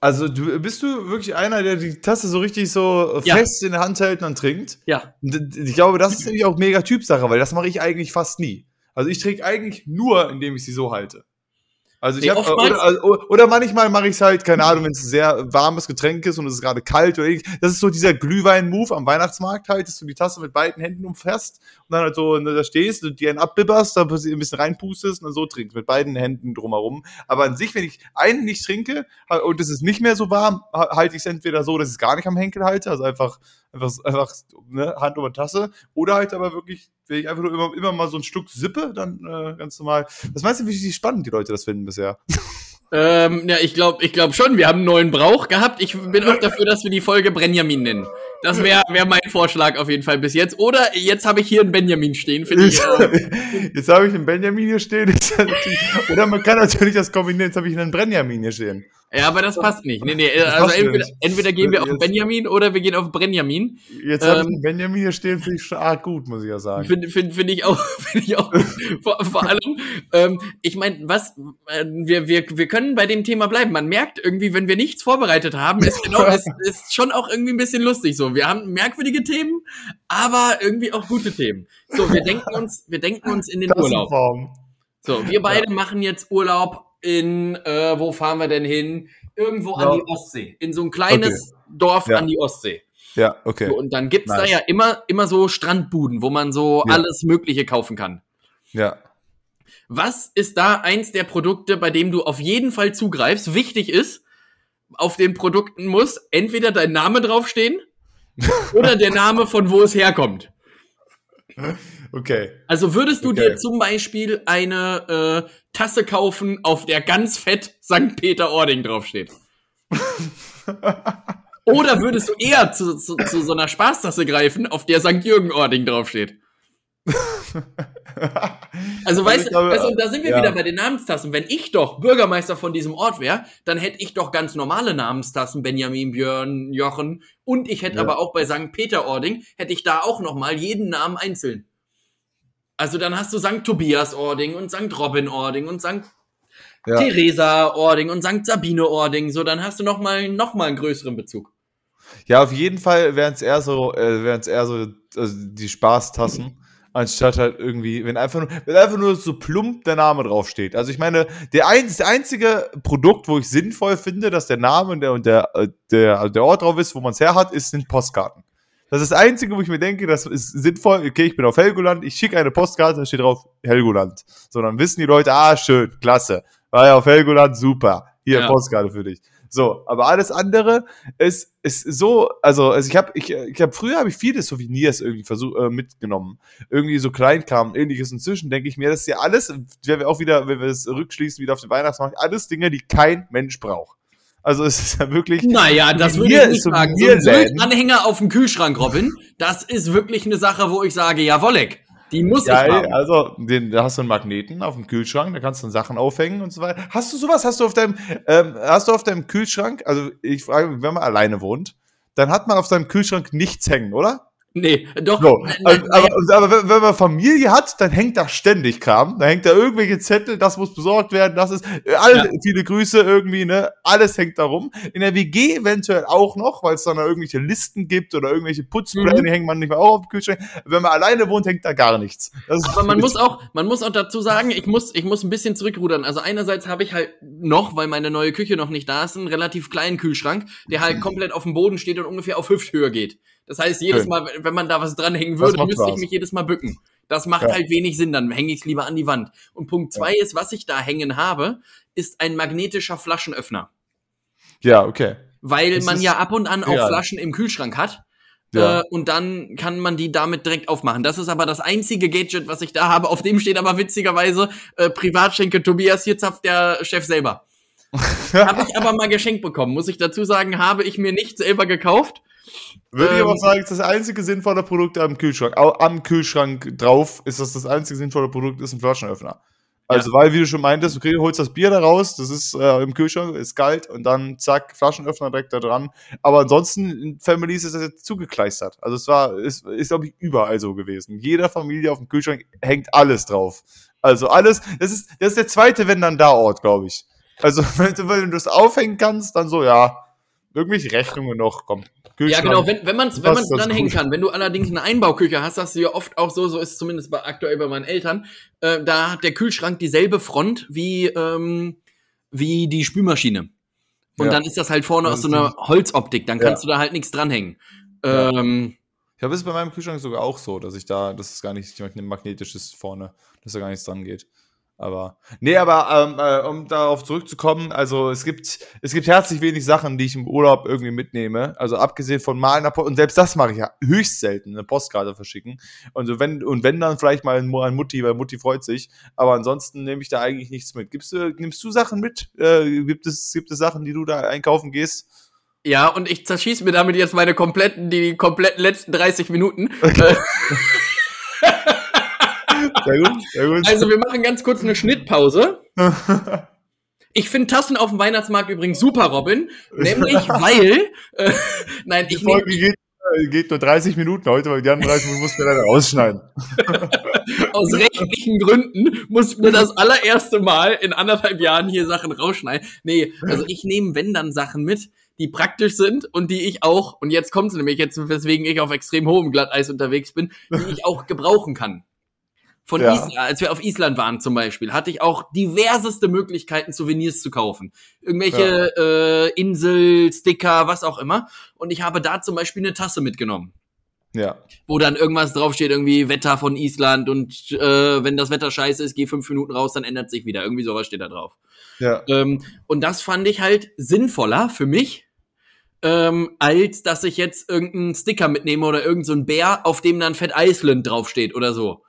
B: also du, bist du wirklich einer, der die Taste so richtig so
A: Ja.
B: fest in der Hand hält und dann trinkt?
A: ja.
B: Ich glaube, das ist nämlich auch mega Typsache, weil das mache ich eigentlich fast nie. Also ich trinke eigentlich nur, indem ich sie so halte. Also ich
A: Nee,
B: hab,
A: oftmals-
B: oder, also, oder manchmal mache ich es halt, keine Ahnung, wenn es ein sehr warmes Getränk ist und es ist gerade kalt oder ähnlich. Das ist so dieser Glühwein-Move am Weihnachtsmarkt halt, dass du die Tasse mit beiden Händen umfasst und dann halt so ne, da stehst und die einen abbibberst, da ein bisschen reinpustest und dann so trinkst, mit beiden Händen drumherum. Aber an sich, wenn ich einen nicht trinke und es ist nicht mehr so warm, ha- halte ich es entweder so, dass ich es gar nicht am Henkel halte, also einfach, einfach, einfach ne, Hand über Tasse, oder halt aber wirklich, wenn ich einfach nur immer, immer mal so ein Stück sippe, dann äh, ganz normal. Das meinst du, wie spannend die Leute das finden bisher?
A: Ähm, ja, ich glaube ich glaub schon, wir haben einen neuen Brauch gehabt. Ich bin auch dafür, dass wir die Folge Benjamin nennen. Das wäre wär mein Vorschlag auf jeden Fall bis jetzt. Oder jetzt habe ich hier einen Benjamin stehen, finde ich. Äh,
B: Jetzt habe ich einen Benjamin hier stehen. Oder man kann natürlich das kombinieren. Jetzt habe ich einen Benjamin hier stehen.
A: Ja, aber das passt nicht. Nee, nee,
B: Das
A: also entweder, entweder gehen wir auf
B: Jetzt-
A: Benjamin oder wir gehen auf Benjamin.
B: Jetzt habe ich
A: Ähm,
B: einen Benjamin hier stehen, finde ich schon arg gut, muss ich ja sagen.
A: Finde find, find ich auch, finde ich auch. vor, vor allem, ähm, ich meine, was, äh, wir, wir, wir können bei dem Thema bleiben. Man merkt irgendwie, wenn wir nichts vorbereitet haben, ist genau, ist, ist schon auch irgendwie ein bisschen lustig so. Wir haben merkwürdige Themen, aber irgendwie auch gute Themen. So, wir denken uns, wir denken uns in den Urlaub.
B: Tassenform.
A: So, wir beide machen jetzt Urlaub in, äh, wo fahren wir denn hin? Irgendwo an
B: Ja.
A: die Ostsee. In so ein kleines Dorf
B: Ja.
A: an die Ostsee.
B: Ja, okay.
A: So, und dann gibt's da
B: Nice.
A: ja immer, immer so Strandbuden, wo man so
B: Ja.
A: alles Mögliche kaufen kann.
B: Ja.
A: Was ist da eins der Produkte, bei dem du auf jeden Fall zugreifst? Wichtig ist, auf den Produkten muss entweder dein Name draufstehen oder der Name von wo es herkommt.
B: Okay.
A: Also würdest du
B: Okay.
A: dir zum Beispiel eine äh, Tasse kaufen, auf der ganz fett St. Peter-Ording draufsteht? Oder würdest du eher zu, zu, zu so einer Spaßtasse greifen, auf der St. Jürgen-Ording draufsteht? Also, weißt, du, weißt du, da sind wir
B: ja.
A: wieder bei den Namenstassen. Wenn ich doch Bürgermeister von diesem Ort wäre, dann hätte ich doch ganz normale Namenstassen, Benjamin, Björn, Jochen. Und ich hätte
B: Ja.
A: aber auch bei St. Peter-Ording, hätte ich da auch noch mal jeden Namen einzeln. Also dann hast du St. Tobias Ording und St. Robin Ording und St.
B: Ja.
A: Theresa Ording und St. Sabine Ording. So, dann hast du noch mal, noch mal einen größeren Bezug.
B: Ja, auf jeden Fall wären es eher so, äh, wären es eher so also die Spaßtassen, anstatt halt irgendwie, wenn einfach nur, wenn einfach nur so plump der Name draufsteht. Also ich meine, der, ein, das einzige Produkt, wo ich sinnvoll finde, dass der Name und der, und der, äh, der, der Ort drauf ist, wo man es her hat, ist, sind Postkarten. Das ist das Einzige, wo ich mir denke, das ist sinnvoll. Okay, ich bin auf Helgoland, ich schicke eine Postkarte, da steht drauf Helgoland. So, dann wissen die Leute, ah, schön, klasse. War ja auf Helgoland, super. Hier,
A: Ja.
B: Postkarte für dich. So, aber alles andere ist, ist so, also, also ich habe ich, ich hab, früher habe ich viele Souvenirs irgendwie versucht, äh, mitgenommen. Irgendwie so Kleinkram, ähnliches. Inzwischen denke ich mir, das ist ja alles, wenn wir auch wieder, wenn wir es rückschließen, wieder auf den Weihnachtsmarkt, alles Dinge, die kein Mensch braucht. Also es ist ja wirklich.
A: Naja, das würde ich nicht sagen. So ein. Anhänger auf dem Kühlschrank, Robin, das ist wirklich eine Sache, wo ich sage, ja, Wolleck, die muss
B: Ja,
A: ich haben.
B: also den, da hast du einen Magneten auf dem Kühlschrank, da kannst du Sachen aufhängen und so weiter. Hast du sowas? Hast du auf deinem, ähm, hast du auf deinem Kühlschrank, also ich frage wenn man alleine wohnt, dann hat man auf seinem Kühlschrank nichts hängen, oder?
A: Nee, doch.
B: So,
A: na-
B: also,
A: naja,
B: aber, aber wenn, man Familie hat, dann hängt da ständig Kram. Da hängt da irgendwelche Zettel, das muss besorgt werden, das ist, äh, alle,
A: Ja.
B: viele Grüße irgendwie, ne? Alles hängt da rum. In der WG eventuell auch noch, weil es dann da irgendwelche Listen gibt oder irgendwelche Putzpläne,
A: Mhm.
B: die hängen man nicht mehr auch auf dem Kühlschrank. Wenn man alleine wohnt, hängt da gar nichts. Das
A: Aber man muss auch, man muss auch dazu sagen, ich muss, ich muss ein bisschen zurückrudern. Also einerseits habe ich halt noch, weil meine neue Küche noch nicht da ist, einen relativ kleinen Kühlschrank, der halt komplett auf dem Boden steht und ungefähr auf Hüfthöhe geht. Das heißt, jedes. Mal, wenn man da was dranhängen würde, müsste ich
B: Spaß.
A: mich jedes Mal bücken. Das macht
B: Ja.
A: halt wenig Sinn, dann hänge ich es lieber an die Wand. Und Punkt zwei ist, was ich da hängen habe, ist ein magnetischer Flaschenöffner.
B: ja, okay.
A: Weil
B: Das
A: man ja ab und an auch
B: real.
A: Flaschen im Kühlschrank hat.
B: Ja.
A: Äh, und dann kann man die damit direkt aufmachen. Das ist aber das einzige Gadget, was ich da habe. Auf dem steht aber witzigerweise äh, Privatschenke Tobias, hier zapft der Chef selber. habe ich aber mal geschenkt bekommen. Muss ich dazu sagen, habe ich mir nicht selber gekauft.
B: Würde ich
A: Ähm,
B: aber sagen, ist das einzige sinnvolle Produkt am Kühlschrank. Am Kühlschrank drauf ist das das einzige sinnvolle Produkt, ist ein Flaschenöffner. Also, weil, wie du schon meintest, du holst das Bier da raus, das ist äh, im Kühlschrank, ist kalt und dann zack, Flaschenöffner direkt da dran. Aber ansonsten in Families ist das jetzt zugekleistert. Also, es war, ist, ist glaube ich, überall so gewesen. Jeder Familie auf dem Kühlschrank hängt alles drauf. Also, alles, das ist, das ist der zweite Wenn dann da Ort, glaube ich. Also, wenn du, wenn du das aufhängen kannst, dann so, ja, irgendwelche Rechnungen noch, komm.
A: Ja,
B: Kühlschrank.
A: genau, wenn, wenn man es wenn man's dranhängen kann. Wenn du allerdings eine Einbauküche hast, hast du ja oft auch so, so ist es zumindest bei, aktuell bei meinen Eltern, äh, da hat der Kühlschrank dieselbe Front wie, ähm, wie die Spülmaschine. Und
B: Ja.
A: dann ist das halt vorne
B: Das
A: aus so
B: ist
A: einer Holzoptik, dann
B: Ja.
A: kannst du da halt nichts dranhängen.
B: Ja.
A: Ähm,
B: Ich habe es bei meinem Kühlschrank sogar auch so, dass ich da, dass es gar nicht magnetisch ist vorne, dass da gar nichts dran geht. Aber, nee, aber ähm, äh, um darauf zurückzukommen, also es gibt, es gibt herzlich wenig Sachen, die ich im Urlaub irgendwie mitnehme. Also abgesehen von mal einer Post, und selbst das mache ich ja höchst selten, eine Postkarte verschicken. Und so wenn, und wenn dann vielleicht mal an Mutti, weil Mutti freut sich. Aber ansonsten nehme ich da eigentlich nichts mit. Gibst du, nimmst du Sachen mit? Äh, gibt es, gibt es Sachen, die du da einkaufen gehst?
A: ja, und ich zerschieß mir damit jetzt meine kompletten, die kompletten letzten 30 Minuten. Äh,
B: Sehr gut, sehr gut.
A: also wir machen ganz kurz eine Schnittpause. Ich finde Tassen auf dem Weihnachtsmarkt übrigens super, Robin. Nämlich, weil, äh, nein,
B: Die
A: ich
B: Folge geht, äh, geht nur 30 Minuten heute, weil die anderen 30 Minuten mussten wir leider rausschneiden.
A: aus rechtlichen Gründen muss mir das allererste Mal in anderthalb Jahren hier Sachen rausschneiden. Nee, also ich nehme, wenn dann Sachen mit, die praktisch sind und die ich auch, und jetzt kommt's nämlich, jetzt, weswegen ich auf extrem hohem Glatteis unterwegs bin, die ich auch gebrauchen kann. Von
B: Ja.
A: Island, als wir auf Island waren zum Beispiel, hatte ich auch diverseste Möglichkeiten, Souvenirs zu kaufen. Irgendwelche äh, Insel, Sticker, was auch immer. Und ich habe da zum Beispiel eine Tasse mitgenommen
B: Ja.
A: wo dann irgendwas draufsteht, irgendwie Wetter von Island und äh, wenn das Wetter scheiße ist, geh fünf Minuten raus, dann ändert sich wieder. Irgendwie sowas steht da drauf.
B: Ja.
A: Ähm, und das fand ich halt sinnvoller für mich, ähm, als dass ich jetzt irgendeinen Sticker mitnehme oder irgendeinen so Bär, auf dem dann Fett Iceland draufsteht oder so.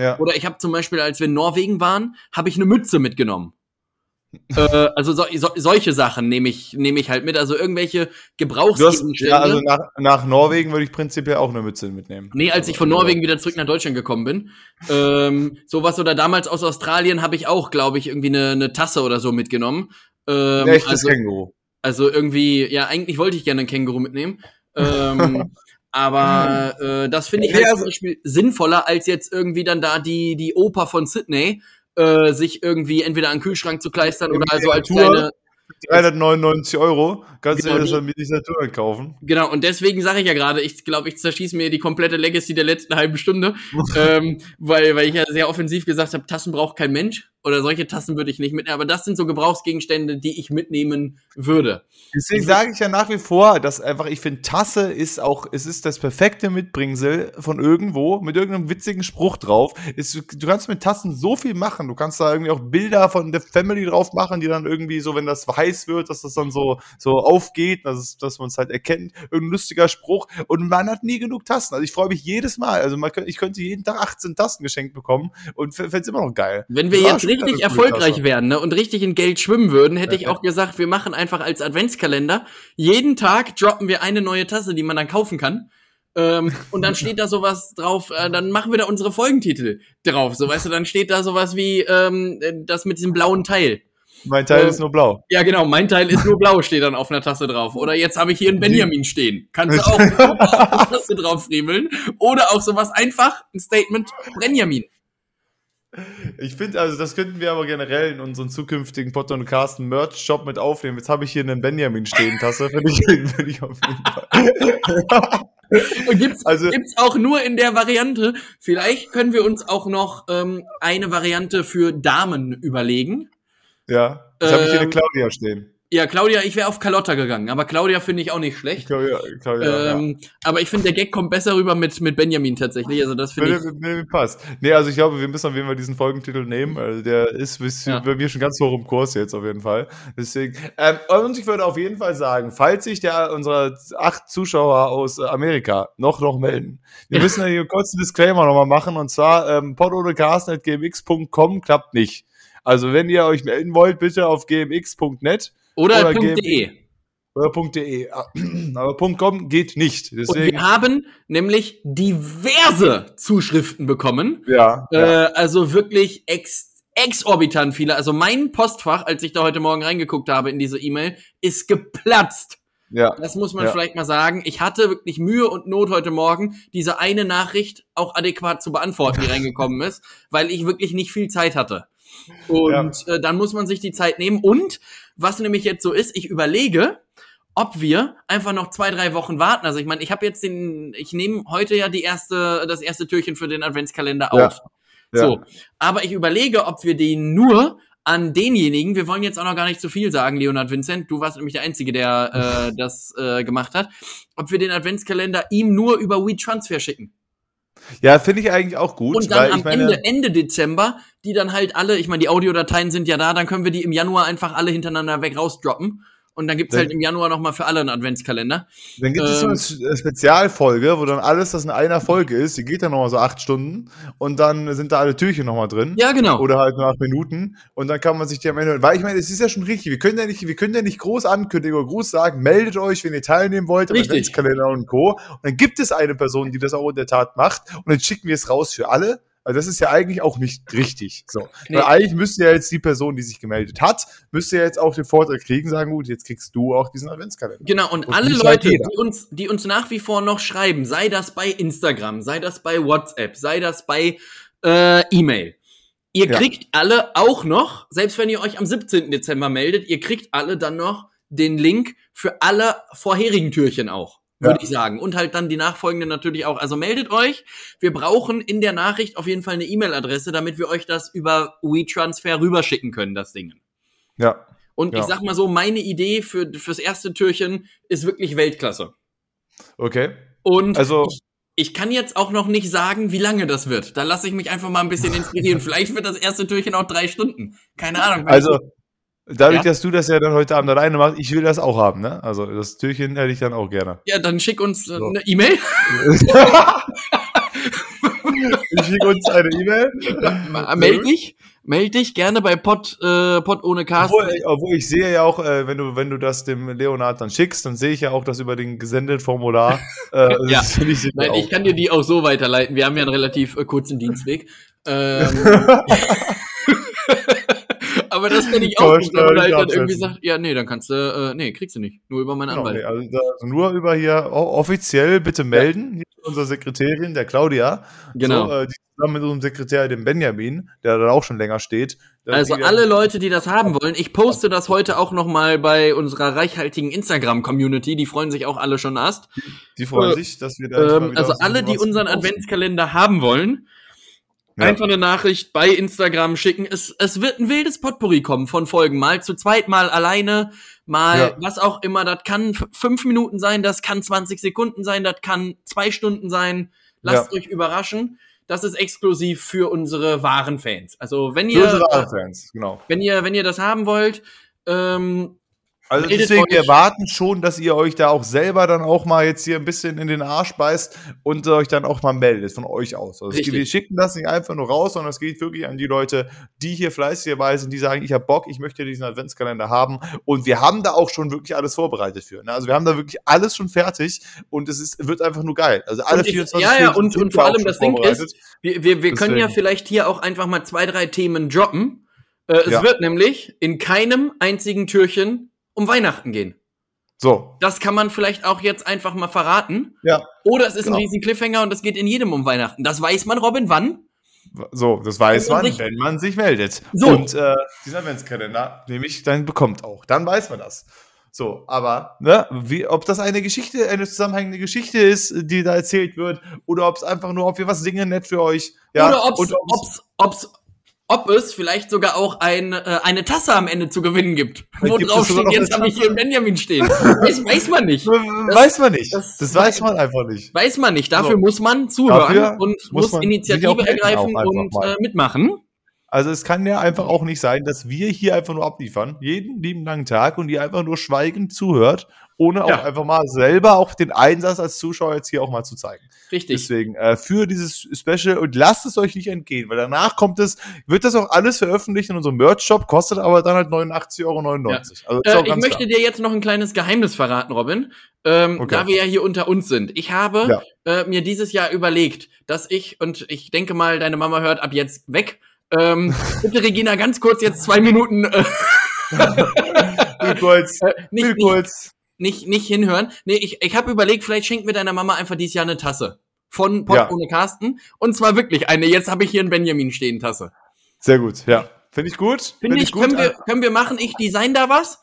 B: Ja.
A: Oder ich habe zum Beispiel, als wir in Norwegen waren, habe ich eine Mütze mitgenommen. äh, also so, so, solche Sachen nehme ich, nehme ich halt mit. Also irgendwelche Gebrauchsgegenstände.
B: ja, also nach, nach Norwegen würde ich prinzipiell auch eine Mütze mitnehmen.
A: Nee, als ich von Norwegen wieder zurück nach Deutschland gekommen bin. Ähm, sowas oder damals aus Australien habe ich auch, glaube ich, irgendwie eine, eine Tasse oder so mitgenommen. Ähm,
B: Ein echtes
A: also,
B: Känguru.
A: also irgendwie, ja, eigentlich wollte ich gerne einen Känguru mitnehmen. Ähm, aber äh, das finde ich halt zum Beispiel sinnvoller, als jetzt irgendwie dann da die, die Oper von Sydney äh, sich irgendwie entweder an den Kühlschrank zu kleistern oder also als kleine
B: 399 Euro. Kannst
A: Genau,
B: du dir das dann mit dieser Tour kaufen?
A: Genau, und deswegen sage ich ja gerade, ich glaube, ich zerschieße mir die komplette Legacy der letzten halben Stunde, ähm, weil, weil ich ja sehr offensiv gesagt habe, Tassen braucht kein Mensch oder solche Tassen würde ich nicht mitnehmen, aber das sind so Gebrauchsgegenstände, die ich mitnehmen würde.
B: Deswegen sage ich ja nach wie vor, dass einfach, ich finde, Tasse ist auch, es ist das perfekte Mitbringsel von irgendwo, mit irgendeinem witzigen Spruch drauf. Es, du kannst mit Tassen so viel machen. Du kannst da irgendwie auch Bilder von der Family drauf machen, die dann irgendwie so, wenn das heiß wird, dass das dann so, so aufgeht, dass, es- dass man es halt erkennt. Irgendein lustiger Spruch. Und man hat nie genug Tassen. Also ich freue mich jedes Mal. Also man, ich könnte jeden Tag 18 Tassen geschenkt bekommen und fände es immer noch geil.
A: Wenn wir jetzt richtig
B: eine
A: erfolgreich wären ne, und richtig in Geld schwimmen würden, hätte ich
B: Ja.
A: auch gesagt, wir machen einfach als Adventskalender, jeden Tag droppen wir eine neue Tasse, die man dann kaufen kann. Ähm, und dann steht da sowas drauf, äh, dann machen wir da unsere Folgentitel drauf. So, weißt du, dann steht da sowas wie ähm, äh, das mit diesem blauen Teil.
B: Mein Teil
A: Äh,
B: ist nur blau.
A: Ja, genau, mein Teil ist nur blau, steht dann auf einer Tasse drauf. Oder jetzt habe ich hier einen Benjamin stehen. Kannst du auch auf die Tasse drauf friemeln. Oder auch sowas einfach, ein Statement, Benjamin.
B: Ich finde, also das könnten wir aber generell in unseren zukünftigen Potter und Carsten Merch-Shop mit aufnehmen. Jetzt habe ich hier einen Benjamin stehen, Tasse. Finde ich, find ich auf jeden Fall.
A: Und gibt's,
B: Also-
A: gibt's auch nur in der Variante. Vielleicht können wir uns auch noch ähm, eine Variante für Damen überlegen.
B: Ja, jetzt habe ich hier eine
A: Ähm,
B: Claudia stehen.
A: Ja, Claudia, ich wäre auf Carlotta gegangen, aber Claudia finde ich auch nicht schlecht.
B: Claudia, Claudia,
A: ähm, ja. Aber ich finde, der Gag kommt besser rüber mit, mit Benjamin tatsächlich. Also das finde ich.
B: Nee, passt. Nee, also ich glaube, wir müssen auf jeden Fall diesen Folgentitel nehmen. Also der ist bis, ja. bei mir schon ganz hoch im Kurs jetzt auf jeden Fall. Deswegen. Ähm, und ich würde auf jeden Fall sagen, falls sich der unserer acht Zuschauer aus Amerika noch noch melden, wir müssen ja hier kurz einen Disclaimer nochmal machen. Und zwar ähm, pododecarsten.gmx.com klappt nicht. Also wenn ihr euch melden wollt, bitte auf gmx.net
A: oder, oder .de.
B: Oder .de. Aber .com geht nicht.
A: Deswegen. Und wir haben nämlich diverse Zuschriften bekommen.
B: Ja.
A: Äh, ja. Also wirklich ex exorbitant viele. Also mein Postfach, als ich da heute Morgen reingeguckt habe in diese E-Mail, ist geplatzt. Ja. Das muss man ja. vielleicht mal sagen. Ich hatte wirklich Mühe und Not heute Morgen, diese eine Nachricht auch adäquat zu beantworten, die reingekommen ist, weil ich wirklich nicht viel Zeit hatte. Und ja. äh, dann muss man sich die Zeit nehmen. Und was nämlich jetzt so ist, ich überlege, ob wir einfach noch zwei, drei Wochen warten. Also ich meine, ich habe jetzt den, ich nehme heute ja die erste, das erste Türchen für den Adventskalender auf. Ja. Ja. So, aber ich überlege, ob wir den nur an denjenigen, wir wollen jetzt auch noch gar nicht zu viel sagen, Leonard Vincent, du warst nämlich der Einzige, der äh, das äh, gemacht hat, ob wir den Adventskalender ihm nur über WeTransfer schicken.
B: Ja, finde ich eigentlich auch gut.
A: Und dann am meine, Ende, Ende Dezember, die dann halt alle, ich meine, die Audiodateien sind ja da, dann können wir die im Januar einfach alle hintereinander weg rausdroppen. Und dann gibt's halt im Januar nochmal für alle einen Adventskalender.
B: Dann gibt es ähm, so eine Spezialfolge, wo dann alles, das in einer Folge ist, die geht dann nochmal so acht Stunden und dann sind da alle Türchen nochmal drin.
A: Ja, genau.
B: Oder halt nur acht Minuten. Und dann kann man sich die am Ende. Weil ich meine, es ist ja schon richtig. Wir können ja nicht, wir können ja nicht groß ankündigen oder groß sagen, meldet euch, wenn ihr teilnehmen wollt, am Adventskalender und Co. Und dann gibt es eine Person, die das auch in der Tat macht. Und dann schicken wir es raus für alle. Also das ist ja eigentlich auch nicht richtig. So. Nee. Weil eigentlich müsste ja jetzt die Person, die sich gemeldet hat, müsste ja jetzt auch den Vorteil kriegen, sagen, gut, jetzt kriegst du auch diesen Adventskalender.
A: Genau, und, und alle Leute, die uns, die uns nach wie vor noch schreiben, sei das bei Instagram, sei das bei WhatsApp, sei das bei äh, E-Mail. Ihr kriegt ja. alle auch noch, selbst wenn ihr euch am 17. Dezember meldet, ihr kriegt alle dann noch den Link für alle vorherigen Türchen auch würde ja. ich sagen. Und halt dann die nachfolgenden natürlich auch. Also meldet euch. Wir brauchen in der Nachricht auf jeden Fall eine E-Mail-Adresse, damit wir euch das über WeTransfer rüberschicken können, das Ding.
B: Ja.
A: Und ja. ich sag mal so, meine Idee für, fürs erste Türchen ist wirklich Weltklasse.
B: Okay.
A: Und also ich, ich kann jetzt auch noch nicht sagen, wie lange das wird. Da lasse ich mich einfach mal ein bisschen inspirieren. Vielleicht wird das erste Türchen auch drei Stunden. Keine Ahnung.
B: Also, Dadurch, ja? dass du das ja dann heute Abend alleine machst, ich will das auch haben, ne? Also das Türchen hätte ich dann auch gerne.
A: Ja, dann schick uns äh, so. eine E-Mail.
B: schick uns eine E-Mail.
A: Meld dich. Meld dich gerne bei Pod, äh, Pod ohne Cast.
B: Obwohl, obwohl, ich sehe ja auch, äh, wenn du, wenn du das dem Leonard dann schickst, dann sehe ich ja auch das über den gesendeten Formular.
A: Äh, ja. Ich Nein, ich kann dir die auch so weiterleiten. Wir haben ja einen relativ äh, kurzen Dienstweg. Ähm, aber das finde ich auch wenn man halt dann irgendwie sagt, ja, nee, dann kannst du, äh, nee, kriegst du nicht. Nur über meinen genau, Anwalt. Nee,
B: also, also, nur über hier offiziell bitte melden. Ja. Hier ist unsere Sekretärin, der Claudia.
A: Genau.
B: So, äh, die zusammen mit unserem Sekretär, dem Benjamin, der da auch schon länger steht.
A: Also alle Leute, die das haben wollen, ich poste das heute auch noch mal bei unserer reichhaltigen Instagram-Community. Die freuen sich auch alle schon erst.
B: Die, die freuen äh, sich, dass wir da
A: ähm, Also alle, die unseren Adventskalender haben wollen, ja. Einfach eine Nachricht bei Instagram schicken. Es, es wird ein wildes Potpourri kommen von Folgen. Mal zu zweit, mal alleine, mal ja. was auch immer. Das kann fünf Minuten sein, das kann 20 Sekunden sein, das kann zwei Stunden sein. Lasst ja. euch überraschen. Das ist exklusiv für unsere wahren Fans. Also wenn ihr, für unsere Fans, genau. wenn ihr, wenn ihr das haben wollt, ähm,
B: also deswegen, wir erwarten schon, dass ihr euch da auch selber dann auch mal jetzt hier ein bisschen in den Arsch beißt und euch dann auch mal meldet von euch aus. Also wir schicken das nicht einfach nur raus, sondern es geht wirklich an die Leute, die hier fleißig dabei sind, die sagen, ich habe Bock, ich möchte diesen Adventskalender haben. Und wir haben da auch schon wirklich alles vorbereitet für. Ne? Also wir haben da wirklich alles schon fertig und es ist, wird einfach nur geil. Also alle
A: ich, 24 Ja, ja, und, und vor allem das Ding ist, wir, wir, wir können ja vielleicht hier auch einfach mal zwei, drei Themen droppen. Äh, es ja. wird nämlich in keinem einzigen Türchen um Weihnachten gehen.
B: So.
A: Das kann man vielleicht auch jetzt einfach mal verraten.
B: Ja.
A: Oder es ist genau. ein riesen Cliffhanger und es geht in jedem um Weihnachten. Das weiß man, Robin, wann?
B: So, das weiß man, man wenn man sich meldet. So. Und äh, dieser Adventskalender, nämlich, dann bekommt auch. Dann weiß man das. So, aber, ne, wie, ob das eine Geschichte, eine zusammenhängende Geschichte ist, die da erzählt wird, oder ob es einfach nur, ob wir was singen nett für euch.
A: Ja, oder ob's, ob's ob es vielleicht sogar auch ein, äh, eine Tasse am Ende zu gewinnen gibt. Wo drauf steht, jetzt habe ich hier Benjamin stehen. weiß, weiß man nicht.
B: weiß man nicht.
A: das-
B: Das, weiß man einfach nicht.
A: Weiß man nicht. Dafür
B: So.
A: muss man zuhören und
B: muss
A: muss, Initiative ergreifen und äh, mitmachen.
B: Also es kann ja einfach auch nicht sein, dass wir hier einfach nur abliefern, jeden lieben langen Tag und ihr einfach nur schweigend zuhört, ohne
A: Ja.
B: auch einfach mal selber auch den Einsatz als Zuschauer jetzt hier auch mal zu zeigen.
A: Richtig.
B: Deswegen äh, für dieses Special und lasst es euch nicht entgehen, weil danach kommt es, wird das auch alles veröffentlicht in unserem Merch-Shop, kostet aber dann halt 89,99 Euro. Also ist
A: Äh,
B: auch
A: ich möchte dir jetzt noch ein kleines Geheimnis verraten, Robin. Ähm,
B: Okay.
A: Da wir ja hier unter uns sind. Ich habe
B: Ja.
A: äh, mir dieses Jahr überlegt, dass ich, und ich denke mal, deine Mama hört ab jetzt weg. Ähm, bitte, Regina, ganz kurz jetzt zwei Minuten äh,
B: klar. kurz,
A: äh, nicht, nicht,
B: kurz.
A: Nicht, nicht hinhören. Nee, ich, ich habe überlegt, vielleicht schenkt mir deiner Mama einfach dieses Jahr eine Tasse. Von Pott
B: Ja.
A: ohne Carsten. Und zwar wirklich eine. Jetzt habe ich hier einen Benjamin stehen Tasse.
B: Sehr gut, ja. Finde ich gut.
A: Finde ich,
B: gut.
A: können, wir, können wir machen. Ich design da was.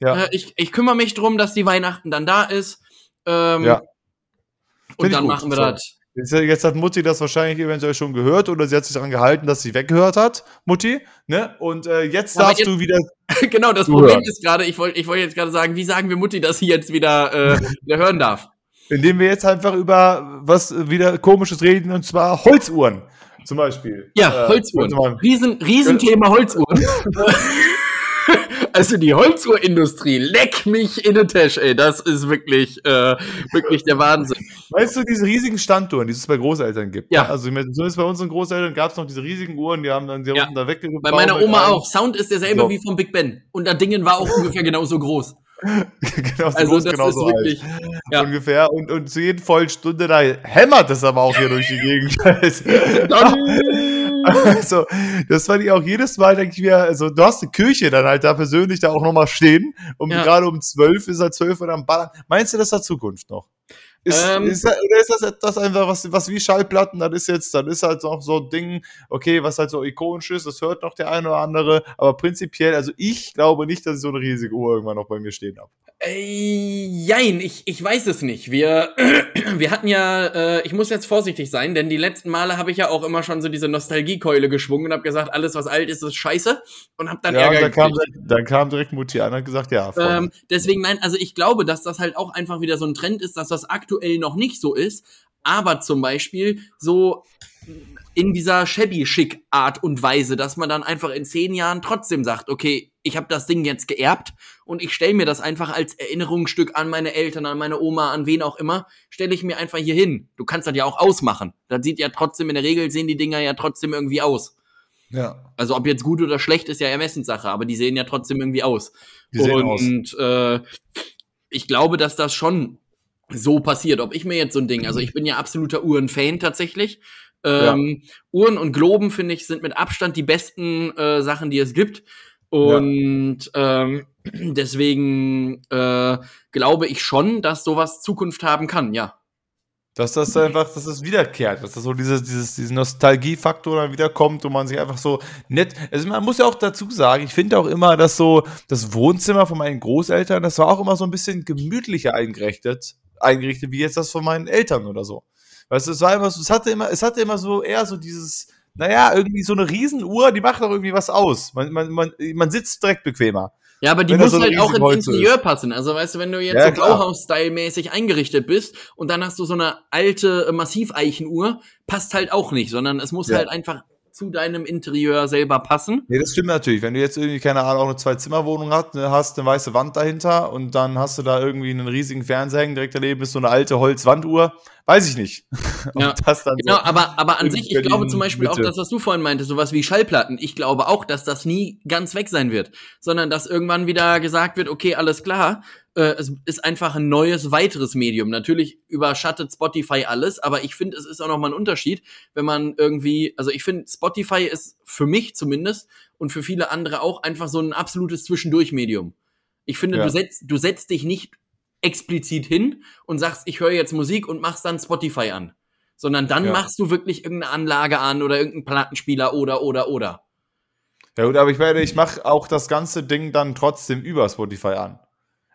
B: ja.
A: Äh, ich, ich kümmere mich drum, dass die Weihnachten dann da ist. Ähm,
B: Ja. Find
A: Und dann
B: gut.
A: machen wir
B: So.
A: das.
B: Jetzt, hat Mutti das wahrscheinlich eventuell schon gehört oder sie hat sich daran gehalten, dass sie weggehört hat, Mutti. Ne? Und äh, jetzt
A: Aber
B: darfst
A: jetzt-
B: du wieder.
A: genau, das. Problem ist gerade, ich wollte ich wollte jetzt gerade sagen, wie sagen wir Mutti, dass sie jetzt wieder, äh, wieder hören darf?
B: Indem wir jetzt einfach über was äh, wieder komisches reden und zwar Holzuhren zum Beispiel.
A: Ja,
B: Äh,
A: Holzuhren. Riesen, Riesenthema Holzuhren. also die Holzuhrindustrie, leck mich in den Tisch, ey. Das ist wirklich, äh, wirklich der Wahnsinn.
B: Weißt du, diese riesigen Standuhren, die es bei Großeltern gibt?
A: Ja.
B: Also zumindest bei unseren Großeltern gab es noch diese riesigen Uhren, die haben dann die
A: Ja.
B: da weggebaut.
A: Bei meiner Oma auch. Sound ist derselbe
B: So.
A: wie vom Big Ben. Und das Dingen war auch ungefähr genauso groß.
B: genauso
A: Also
B: groß,
A: das
B: genauso
A: ist
B: alt.
A: wirklich, ja.
B: Ungefähr. Und, und zu jeden vollen Stunde da hämmert es aber auch hier durch die Gegend. Also, das fand ich auch jedes Mal, denke ich mir, also du hast eine Kirche dann halt da persönlich da auch nochmal stehen und
A: Ja.
B: gerade um zwölf ist halt zwölf Uhr am Ballern. Meinst du, das hat Zukunft noch? Ist,
A: Ähm.
B: ist, das- oder ist das etwas einfach, was, was wie Schallplatten, das ist jetzt, dann ist halt noch so ein Ding, okay, was halt so ikonisch ist, das hört noch der eine oder andere, aber prinzipiell, also ich glaube nicht, dass ich so eine riesige Uhr irgendwann noch bei mir stehen habe.
A: Ey, jein, ich, ich weiß es nicht. Wir, wir hatten ja, äh, ich muss jetzt vorsichtig sein, denn die letzten Male habe ich ja auch immer schon so diese Nostalgiekeule geschwungen und habe gesagt, alles was alt ist, ist scheiße und habe dann
B: ja,
A: Ärger
B: dann kam, dann kam direkt Mutti an und hat gesagt, ja.
A: Ähm, deswegen nein, also ich glaube, dass das halt auch einfach wieder so ein Trend ist, dass das aktuell noch nicht so ist, aber zum Beispiel so in dieser shabby-schick-Art und Weise, dass man dann einfach in zehn Jahren trotzdem sagt, okay, ich habe das Ding jetzt geerbt und ich stelle mir das einfach als Erinnerungsstück an meine Eltern, an meine Oma, an wen auch immer, stelle ich mir einfach hier hin. Du kannst das ja auch ausmachen. Das sieht ja trotzdem, in der Regel sehen die Dinger ja trotzdem irgendwie aus.
B: ja.
A: Also ob jetzt gut oder schlecht ist ja Ermessenssache, aber die sehen ja trotzdem irgendwie aus.
B: Die sehen aus.
A: und äh, ich glaube, dass das schon so passiert. Ob ich mir jetzt so ein Ding, also ich bin ja absoluter Uhren-Fan tatsächlich. Ähm, Uhren und Globen, finde ich, sind mit Abstand die besten äh, Sachen, die es gibt. Und ähm, deswegen äh, glaube ich schon, dass sowas Zukunft haben kann, ja.
B: Dass das einfach, dass das wiederkehrt, dass das so dieses, dieses, diesen Nostalgiefaktor dann wiederkommt und man sich einfach so nett. Also man muss ja auch dazu sagen, ich finde auch immer, dass so das Wohnzimmer von meinen Großeltern, das war auch immer so ein bisschen gemütlicher eingerichtet, eingerichtet, wie jetzt das von meinen Eltern oder so. Weißt du, es war immer so, es hatte immer, es hatte immer so eher so dieses, naja, irgendwie so eine Riesenuhr, die macht doch irgendwie was aus. Man, man, man, man sitzt direkt bequemer.
A: Ja, aber die
B: Wenn
A: muss
B: so
A: halt auch ins Interieur passen. Also weißt du, wenn du jetzt
B: Ja,
A: so
B: klar.
A: Bauhaus-Style-mäßig eingerichtet bist und dann hast du so eine alte äh, Massiveichenuhr, passt halt auch nicht, sondern es muss
B: Ja.
A: halt einfach zu deinem Interieur selber passen.
B: Nee, das stimmt natürlich. Wenn du jetzt irgendwie, keine Ahnung, auch eine Zwei-Zimmer-Wohnung hast, ne, hast eine weiße Wand dahinter und dann hast du da irgendwie einen riesigen Fernseher hängen, direkt daneben ist so eine alte Holzwanduhr, weiß ich nicht.
A: Ja, Genau,
B: so,
A: aber, aber an sich, ich glaube zum Beispiel auch
B: Mitte.
A: das, was du vorhin meintest, sowas wie Schallplatten. Ich glaube auch, dass das nie ganz weg sein wird, sondern dass irgendwann wieder gesagt wird, okay, alles klar, äh, es ist einfach ein neues, weiteres Medium. Natürlich überschattet Spotify alles, aber ich finde, es ist auch nochmal ein Unterschied, wenn man irgendwie, also ich finde, Spotify ist für mich zumindest und für viele andere auch einfach so ein absolutes Zwischendurch-Medium. Ich finde,
B: Ja.
A: du, setzt, du setzt dich nicht explizit hin und sagst, ich höre jetzt Musik und machst dann Spotify an. Sondern dann
B: Ja.
A: machst du wirklich irgendeine Anlage an oder irgendeinen Plattenspieler oder, oder, oder.
B: ja gut, aber ich werde, ich mache auch das ganze Ding dann trotzdem über Spotify an.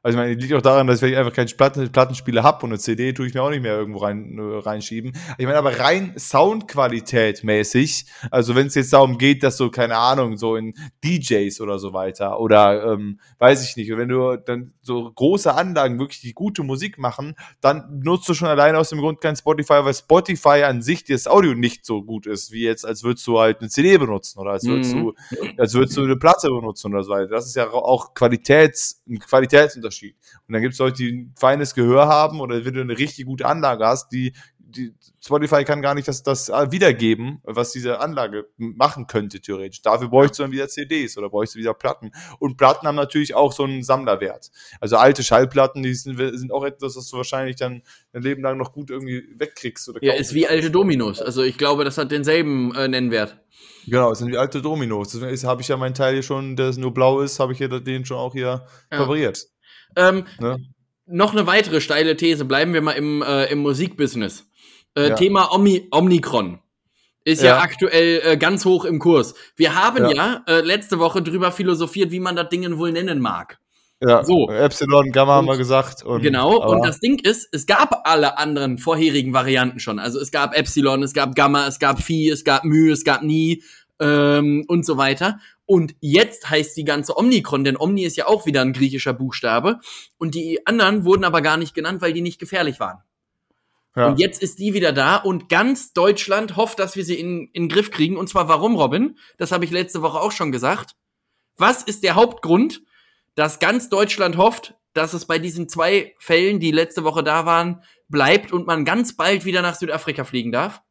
B: Also ich meine, liegt auch daran, dass ich einfach keinen Platten, Plattenspieler habe und eine CD tue ich mir auch nicht mehr irgendwo rein, äh, reinschieben. Ich meine, aber rein Soundqualität mäßig, also wenn es jetzt darum geht, dass so, keine Ahnung, so in DJs oder so weiter oder ähm, weiß ich nicht, wenn du dann so große Anlagen wirklich die gute Musik machen, dann nutzt du schon alleine aus dem Grund kein Spotify, weil Spotify an sich das Audio nicht so gut ist, wie jetzt, als würdest du halt eine CD benutzen oder als würdest mhm. du, als würdest du eine Platte benutzen oder so weiter. Das ist ja auch Qualitäts, ein Qualitätsunterschied. Unterschied. Und dann gibt es Leute, die ein feines Gehör haben oder wenn du eine richtig gute Anlage hast, die, die Spotify kann gar nicht das, das wiedergeben, was diese Anlage machen könnte, theoretisch. Dafür bräuchst du dann wieder CDs oder bräuchst du wieder Platten. Und Platten haben natürlich auch so einen Sammlerwert. Also alte Schallplatten, die sind, sind auch etwas, was du wahrscheinlich dann dein Leben lang noch gut irgendwie wegkriegst. Oder
A: ja, ist wie alte Dominos. Also ich glaube, das hat denselben äh, Nennwert.
B: Genau, es sind wie alte Dominos. Deswegen habe ich ja meinen Teil hier schon, der nur blau ist, habe ich ja den schon auch hier ja. präpariert.
A: Ähm, ne? Noch eine weitere steile These. Bleiben wir mal im, äh, im Musikbusiness. Äh, ja. Thema Omni Omnicron ist ja, ja aktuell äh, ganz hoch im Kurs. Wir haben ja, ja äh, letzte Woche drüber philosophiert, wie man das Ding wohl nennen mag.
B: Ja, so. Epsilon, Gamma und, haben wir gesagt.
A: Und, genau, und das Ding ist, es gab alle anderen vorherigen Varianten schon. Also es gab Epsilon, es gab Gamma, es gab Phi, es gab Mu, es gab Ni ähm, und so weiter. Und jetzt heißt die ganze Omnikron, denn Omni ist ja auch wieder ein griechischer Buchstabe. Und die anderen wurden aber gar nicht genannt, weil die nicht gefährlich waren. Ja. Und jetzt ist die wieder da und ganz Deutschland hofft, dass wir sie in, in den Griff kriegen. Und zwar warum, Robin? Das habe ich letzte Woche auch schon gesagt. Was ist der Hauptgrund, dass ganz Deutschland hofft, dass es bei diesen zwei Fällen, die letzte Woche da waren, bleibt und man ganz bald wieder nach Südafrika fliegen darf?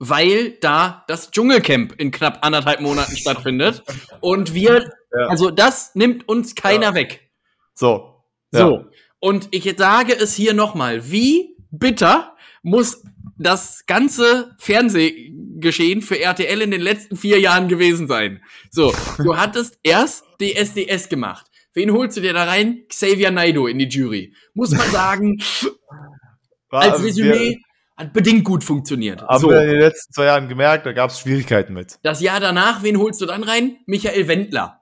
A: Weil da das Dschungelcamp in knapp anderthalb Monaten stattfindet. Und wir, ja. also das nimmt uns keiner ja. weg.
B: So.
A: Ja. So. Und ich sage es hier nochmal, wie bitter muss das ganze Fernsehgeschehen für RTL in den letzten vier Jahren gewesen sein. So, du hattest erst DSDS gemacht. Wen holst du dir da rein? Xavier Naido in die Jury. Muss man sagen, als Resümee, hat bedingt gut funktioniert.
B: Haben so. wir in den letzten zwei Jahren gemerkt, da gab es Schwierigkeiten mit.
A: Das Jahr danach, wen holst du dann rein? Michael Wendler.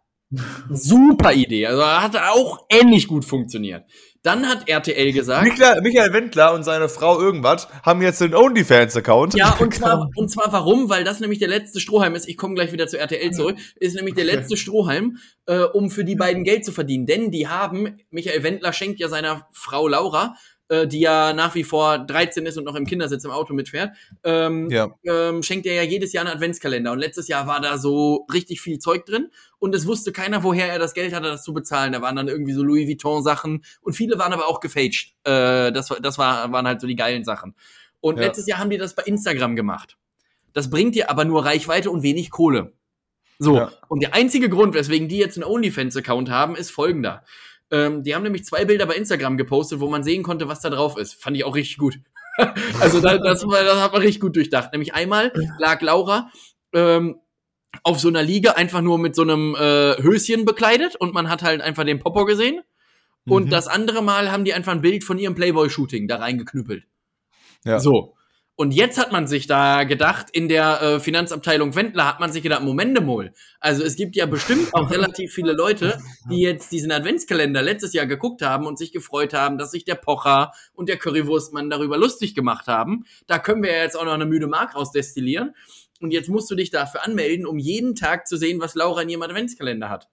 A: Super Idee. Also hat auch ähnlich gut funktioniert. Dann hat RTL gesagt.
B: Michael, Michael Wendler und seine Frau irgendwas haben jetzt einen OnlyFans-Account.
A: Ja, und zwar, und zwar warum? Weil das nämlich der letzte Strohhalm ist. Ich komme gleich wieder zu RTL zurück. Ist nämlich der letzte Strohhalm, äh, um für die beiden Geld zu verdienen. Denn die haben, Michael Wendler schenkt ja seiner Frau Laura äh, die ja nach wie vor 13 ist und noch im Kindersitz im Auto mitfährt, ähm, ja. ähm, schenkt er ja jedes Jahr einen Adventskalender. Und letztes Jahr war da so richtig viel Zeug drin und es wusste keiner, woher er das Geld hatte, das zu bezahlen. Da waren dann irgendwie so Louis Vuitton-Sachen und viele waren aber auch gefaged. Äh, das das war, waren halt so die geilen Sachen. Und ja. letztes Jahr haben die das bei Instagram gemacht. Das bringt dir aber nur Reichweite und wenig Kohle. So, ja. und der einzige Grund, weswegen die jetzt einen OnlyFans-Account haben, ist folgender. Ähm, die haben nämlich zwei Bilder bei Instagram gepostet, wo man sehen konnte, was da drauf ist. Fand ich auch richtig gut. also das, das, das hat man richtig gut durchdacht. Nämlich einmal lag Laura ähm, auf so einer Liege einfach nur mit so einem äh, Höschen bekleidet und man hat halt einfach den Popo gesehen. Und mhm. das andere Mal haben die einfach ein Bild von ihrem Playboy-Shooting da reingeknüppelt. Ja. So. Und jetzt hat man sich da gedacht, in der äh, Finanzabteilung Wendler hat man sich gedacht, Moment mal. Also es gibt ja bestimmt auch relativ viele Leute, die jetzt diesen Adventskalender letztes Jahr geguckt haben und sich gefreut haben, dass sich der Pocher und der Currywurstmann darüber lustig gemacht haben. Da können wir ja jetzt auch noch eine müde Mark rausdestillieren. Und jetzt musst du dich dafür anmelden, um jeden Tag zu sehen, was Laura in ihrem Adventskalender hat.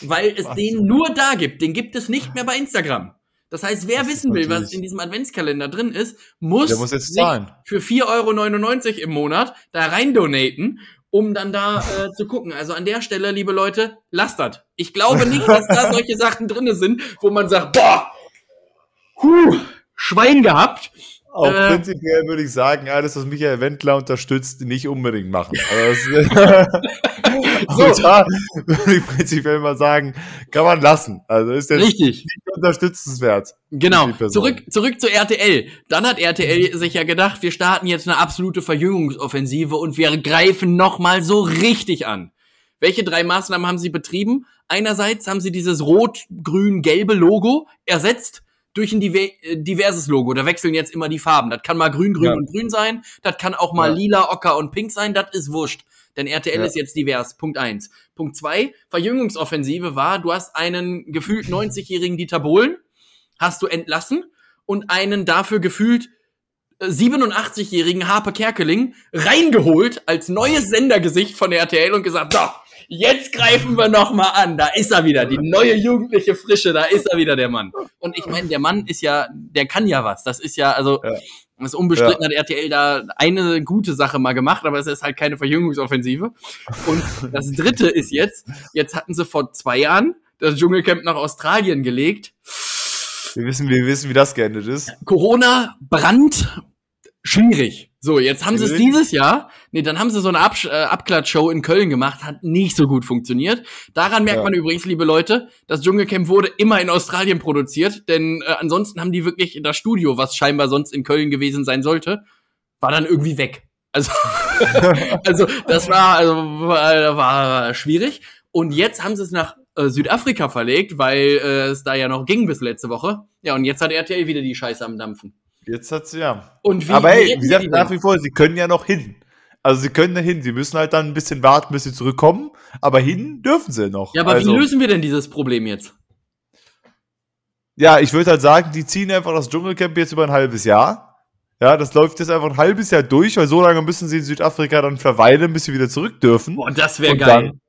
A: Weil es was? den nur da gibt. Den gibt es nicht mehr bei Instagram. Das heißt, wer das wissen will, was in diesem Adventskalender drin ist, muss,
B: muss
A: für 4,99 Euro im Monat da rein donaten, um dann da äh, zu gucken. Also an der Stelle, liebe Leute, lasst das. Ich glaube nicht, dass da solche Sachen drin sind, wo man sagt, boah, huh, Schwein gehabt.
B: Auch äh, prinzipiell würde ich sagen, alles, was Michael Wendler unterstützt, nicht unbedingt machen. Also so. da würde ich prinzipiell mal sagen, kann man lassen. Also ist jetzt
A: Richtig.
B: nicht unterstützenswert.
A: Genau. Zurück, zurück zu RTL. Dann hat RTL sich ja gedacht, wir starten jetzt eine absolute Verjüngungsoffensive und wir greifen nochmal so richtig an. Welche drei Maßnahmen haben sie betrieben? Einerseits haben sie dieses rot-grün-gelbe Logo ersetzt durch ein äh, diverses Logo. Da wechseln jetzt immer die Farben. Das kann mal grün, grün ja. und grün sein. Das kann auch mal ja. lila, ocker und pink sein. Das ist wurscht. Denn RTL
B: Ja.
A: ist jetzt divers. Punkt eins. Punkt zwei, Verjüngungsoffensive war, du hast einen gefühlt 90-jährigen Dieter Bohlen, hast du entlassen und einen dafür gefühlt äh, 87-jährigen Harpe Kerkeling reingeholt als neues Sendergesicht von RTL und gesagt, so, jetzt greifen wir noch mal an. Da ist er wieder, die neue jugendliche Frische, da ist er wieder der Mann. Und ich meine, der Mann ist ja, der kann ja was. Das ist ja, also,
B: Ja.
A: das ist unbestritten, hat RTL da eine gute Sache mal gemacht, aber es ist halt keine Verjüngungsoffensive. Und das dritte ist jetzt, jetzt hatten sie vor zwei Jahren das Dschungelcamp nach Australien gelegt.
B: Wir wissen, wir wissen, wie das geendet ist.
A: Corona, Brand, schwierig. So, jetzt haben sie es dieses Jahr, nee, dann haben sie so eine Absch äh, Abklatschshow in Köln gemacht, hat nicht so gut funktioniert. Daran merkt
B: Ja.
A: man übrigens, liebe Leute, das Dschungelcamp wurde immer in Australien produziert, denn äh, ansonsten haben die wirklich das Studio, was scheinbar sonst in Köln gewesen sein sollte, war dann irgendwie weg. Also, also das war, also, war, war schwierig. Und jetzt haben sie es nach äh, Südafrika verlegt, weil äh, es da ja noch ging bis letzte Woche. Ja, und jetzt hat RTL wieder die Scheiße am Dampfen.
B: Jetzt hat sie ja.
A: Und wie,
B: Aber hey, wie gesagt, nach wie vor, sie können ja noch hin. Also sie können da hin. Sie müssen halt dann ein bisschen warten, bis sie zurückkommen. Aber hin dürfen sie noch.
A: Ja, aber
B: also,
A: wie lösen wir denn dieses Problem jetzt?
B: Ja, ich würde halt sagen, die ziehen einfach das Dschungelcamp jetzt über ein halbes Jahr. Ja, das läuft jetzt einfach ein halbes Jahr durch, weil so lange müssen sie in Südafrika dann verweilen, bis sie wieder zurück dürfen.
A: Boah, das wäre geil.
B: dann-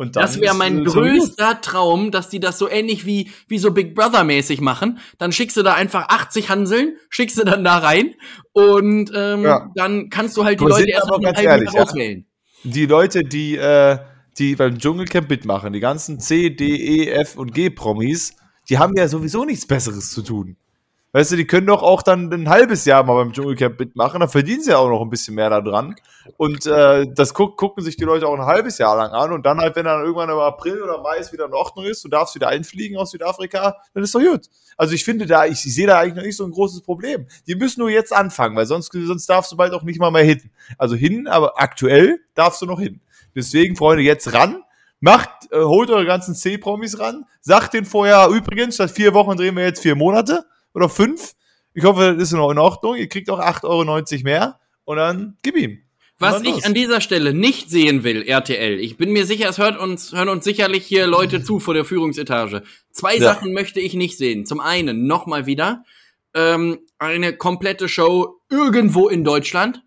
B: Und dann
A: das wäre mein
B: äh, so
A: größter Traum, dass die das so ähnlich wie, wie so Big Brother mäßig machen. Dann schickst du da einfach 80 Hanseln, schickst du dann da rein und ähm,
B: Ja.
A: dann kannst du halt die Leute erst halben
B: ehrlich, ja?
A: auswählen.
B: Die Leute, die, äh, die beim Dschungelcamp mitmachen, die ganzen C, D, E, F und G-Promis, die haben ja sowieso nichts Besseres zu tun. Weißt du, die können doch auch dann ein halbes Jahr mal beim Dschungelcamp mitmachen, dann verdienen sie ja auch noch ein bisschen mehr da dran. Und äh, das guck, gucken sich die Leute auch ein halbes Jahr lang an und dann halt, wenn dann irgendwann im April oder Mai es wieder in Ordnung ist, du darfst wieder einfliegen aus Südafrika, dann ist doch gut. Also ich finde da, ich, ich sehe da eigentlich noch nicht so ein großes Problem. Die müssen nur jetzt anfangen, weil sonst, sonst darfst du bald auch nicht mal mehr hin. Also hin, aber aktuell darfst du noch hin. Deswegen, Freunde, jetzt ran. Macht, äh, holt eure ganzen C-Promis ran. Sagt den vorher, übrigens, statt vier Wochen drehen wir jetzt vier Monate oder fünf. Ich hoffe, das ist noch in Ordnung. Ihr kriegt auch 8,90 Euro mehr und dann gib ihm.
A: Was ich an dieser Stelle nicht sehen will, RTL, ich bin mir sicher, es hört uns, hören uns sicherlich hier Leute zu vor der Führungsetage. Zwei
B: Ja.
A: Sachen möchte ich nicht sehen. Zum einen, nochmal wieder, ähm, eine komplette Show irgendwo in Deutschland.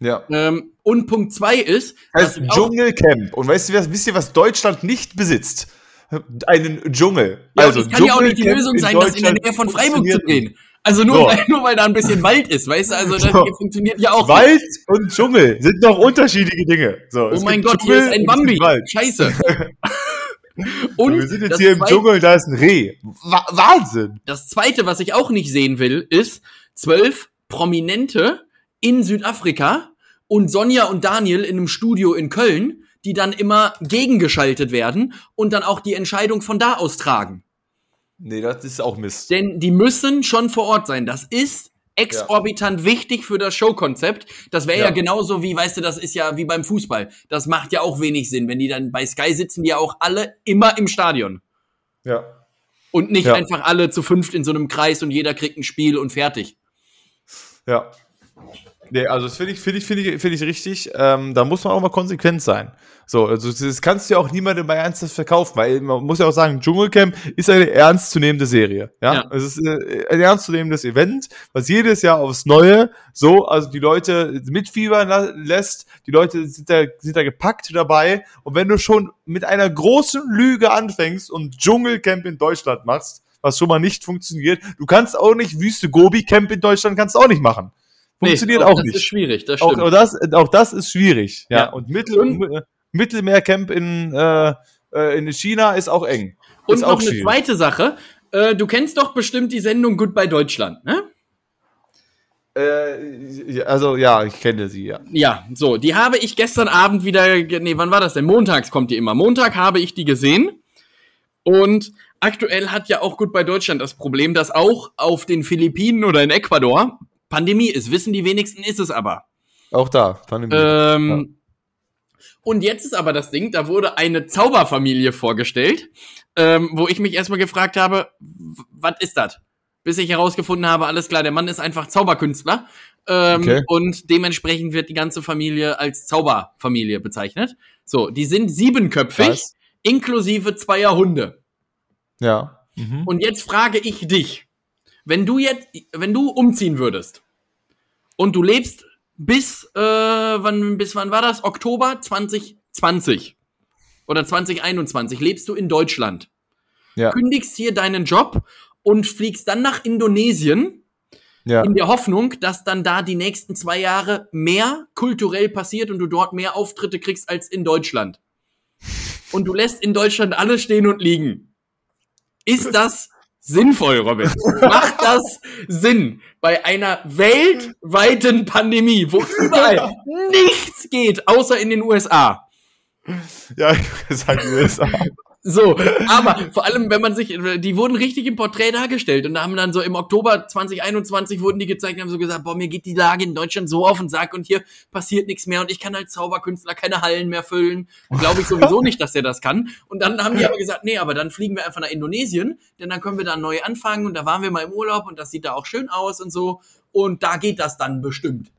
B: Ja.
A: Ähm, und Punkt zwei ist,
B: Heißt Dschungelcamp. Und weißt du, wisst ihr, was Deutschland nicht besitzt? Einen Dschungel.
A: ja,
B: also,
A: und es kann ja auch nicht die Lösung
B: in
A: sein, das in der Nähe von Freiburg zu drehen. Also nur,
B: So.
A: weil, nur weil da ein bisschen Wald ist, weißt du, also das
B: So.
A: hier funktioniert ja auch.
B: Wald und Dschungel sind doch unterschiedliche Dinge. So,
A: Oh mein Gott, hier
B: Dschungel
A: ist ein
B: und
A: Bambi. Scheiße.
B: Wir sind jetzt hier im
A: Zweite-
B: Dschungel, da ist ein Reh. Wa Wahnsinn.
A: Das zweite, was ich auch nicht sehen will, ist zwölf Prominente in Südafrika und Sonja und Daniel in einem Studio in Köln, die dann immer gegengeschaltet werden und dann auch die Entscheidung von da aus tragen.
B: Nee, das ist auch Mist.
A: Denn die müssen schon vor Ort sein. Das ist exorbitant wichtig für das Showkonzept. Das wäre ja.
B: Ja.
A: genauso wie, weißt du, das ist ja wie beim Fußball. Das macht ja auch wenig Sinn, wenn die dann bei Sky sitzen, die ja auch alle immer im Stadion.
B: Ja.
A: Und nicht
B: Ja.
A: einfach alle zu fünft in so einem Kreis und jeder kriegt ein Spiel und fertig.
B: Ja. Nee, also das finde ich, finde ich, finde ich, finde ich richtig. Ähm, da muss man auch mal konsequent sein. So, also das kannst du ja auch niemandem bei ernsthaft verkaufen, weil man muss ja auch sagen, Dschungelcamp ist eine ernstzunehmende Serie. Ja,
A: Ja.
B: es ist äh, ein ernstzunehmendes Event, was jedes Jahr aufs Neue so, also die Leute mitfiebern la- lässt, die Leute sind da, sind da gepackt dabei. Und wenn du schon mit einer großen Lüge anfängst und Dschungelcamp in Deutschland machst, was schon mal nicht funktioniert, du kannst auch nicht Wüste Gobi Camp in Deutschland kannst du auch nicht machen. Funktioniert
A: Nee,
B: auch
A: das
B: nicht.
A: ist schwierig, das
B: Auch,
A: stimmt.
B: auch, das, auch das ist schwierig. Ja.
A: Ja.
B: Und Mittel,
A: Und-
B: Mittelmeercamp in, äh, äh, in China ist auch eng.
A: Und
B: ist
A: noch
B: auch
A: eine
B: schwierig.
A: zweite Sache. Äh, du kennst doch bestimmt die Sendung Goodbye Deutschland, ne?
B: Äh, also ja, ich kenne sie, ja.
A: Ja, so, die habe ich gestern Abend wieder, nee, wann war das denn? Montags kommt die immer. Montag habe ich die gesehen. Und aktuell hat ja auch Goodbye Deutschland das Problem, dass auch auf den Philippinen oder in Ecuador Pandemie ist. Wissen die wenigsten, ist es aber.
B: Auch da. Pandemie.
A: Ähm, Und jetzt ist aber das Ding, da wurde eine Zauberfamilie vorgestellt, ähm, wo ich mich erstmal gefragt habe, was ist das? Bis ich herausgefunden habe, alles klar, der Mann ist einfach Zauberkünstler. Ähm,
B: Okay.
A: Und dementsprechend wird die ganze Familie als Zauberfamilie bezeichnet. So, die sind siebenköpfig,
B: Krass.
A: inklusive zweier Hunde.
B: Ja. Mhm.
A: Und jetzt frage ich dich, wenn du jetzt, wenn du umziehen würdest und du lebst bis, äh, wann, bis wann war das? Oktober 2020 oder 2021 lebst du in Deutschland,
B: Ja.
A: kündigst hier deinen Job und fliegst dann nach Indonesien
B: Ja.
A: in der Hoffnung, dass dann da die nächsten zwei Jahre mehr kulturell passiert und du dort mehr Auftritte kriegst als in Deutschland. Und du lässt in Deutschland alles stehen und liegen. Ist das sinnvoll, Robin? Macht das Sinn bei einer weltweiten Pandemie, wo überall nichts geht, außer in den USA?
B: Ja, ich gesagt, USA.
A: So, aber vor allem, wenn man sich, die wurden richtig im Porträt dargestellt und da haben dann so im Oktober 2021 wurden die gezeigt und haben so gesagt, boah, mir geht die Lage in Deutschland so auf den Sack und hier passiert nichts mehr und ich kann als Zauberkünstler keine Hallen mehr füllen. Glaube ich sowieso nicht, dass er das kann. Und dann haben die aber gesagt, nee, aber dann fliegen wir einfach nach Indonesien, denn dann können wir da neu anfangen und da waren wir mal im Urlaub und das sieht da auch schön aus und so und da geht das dann bestimmt.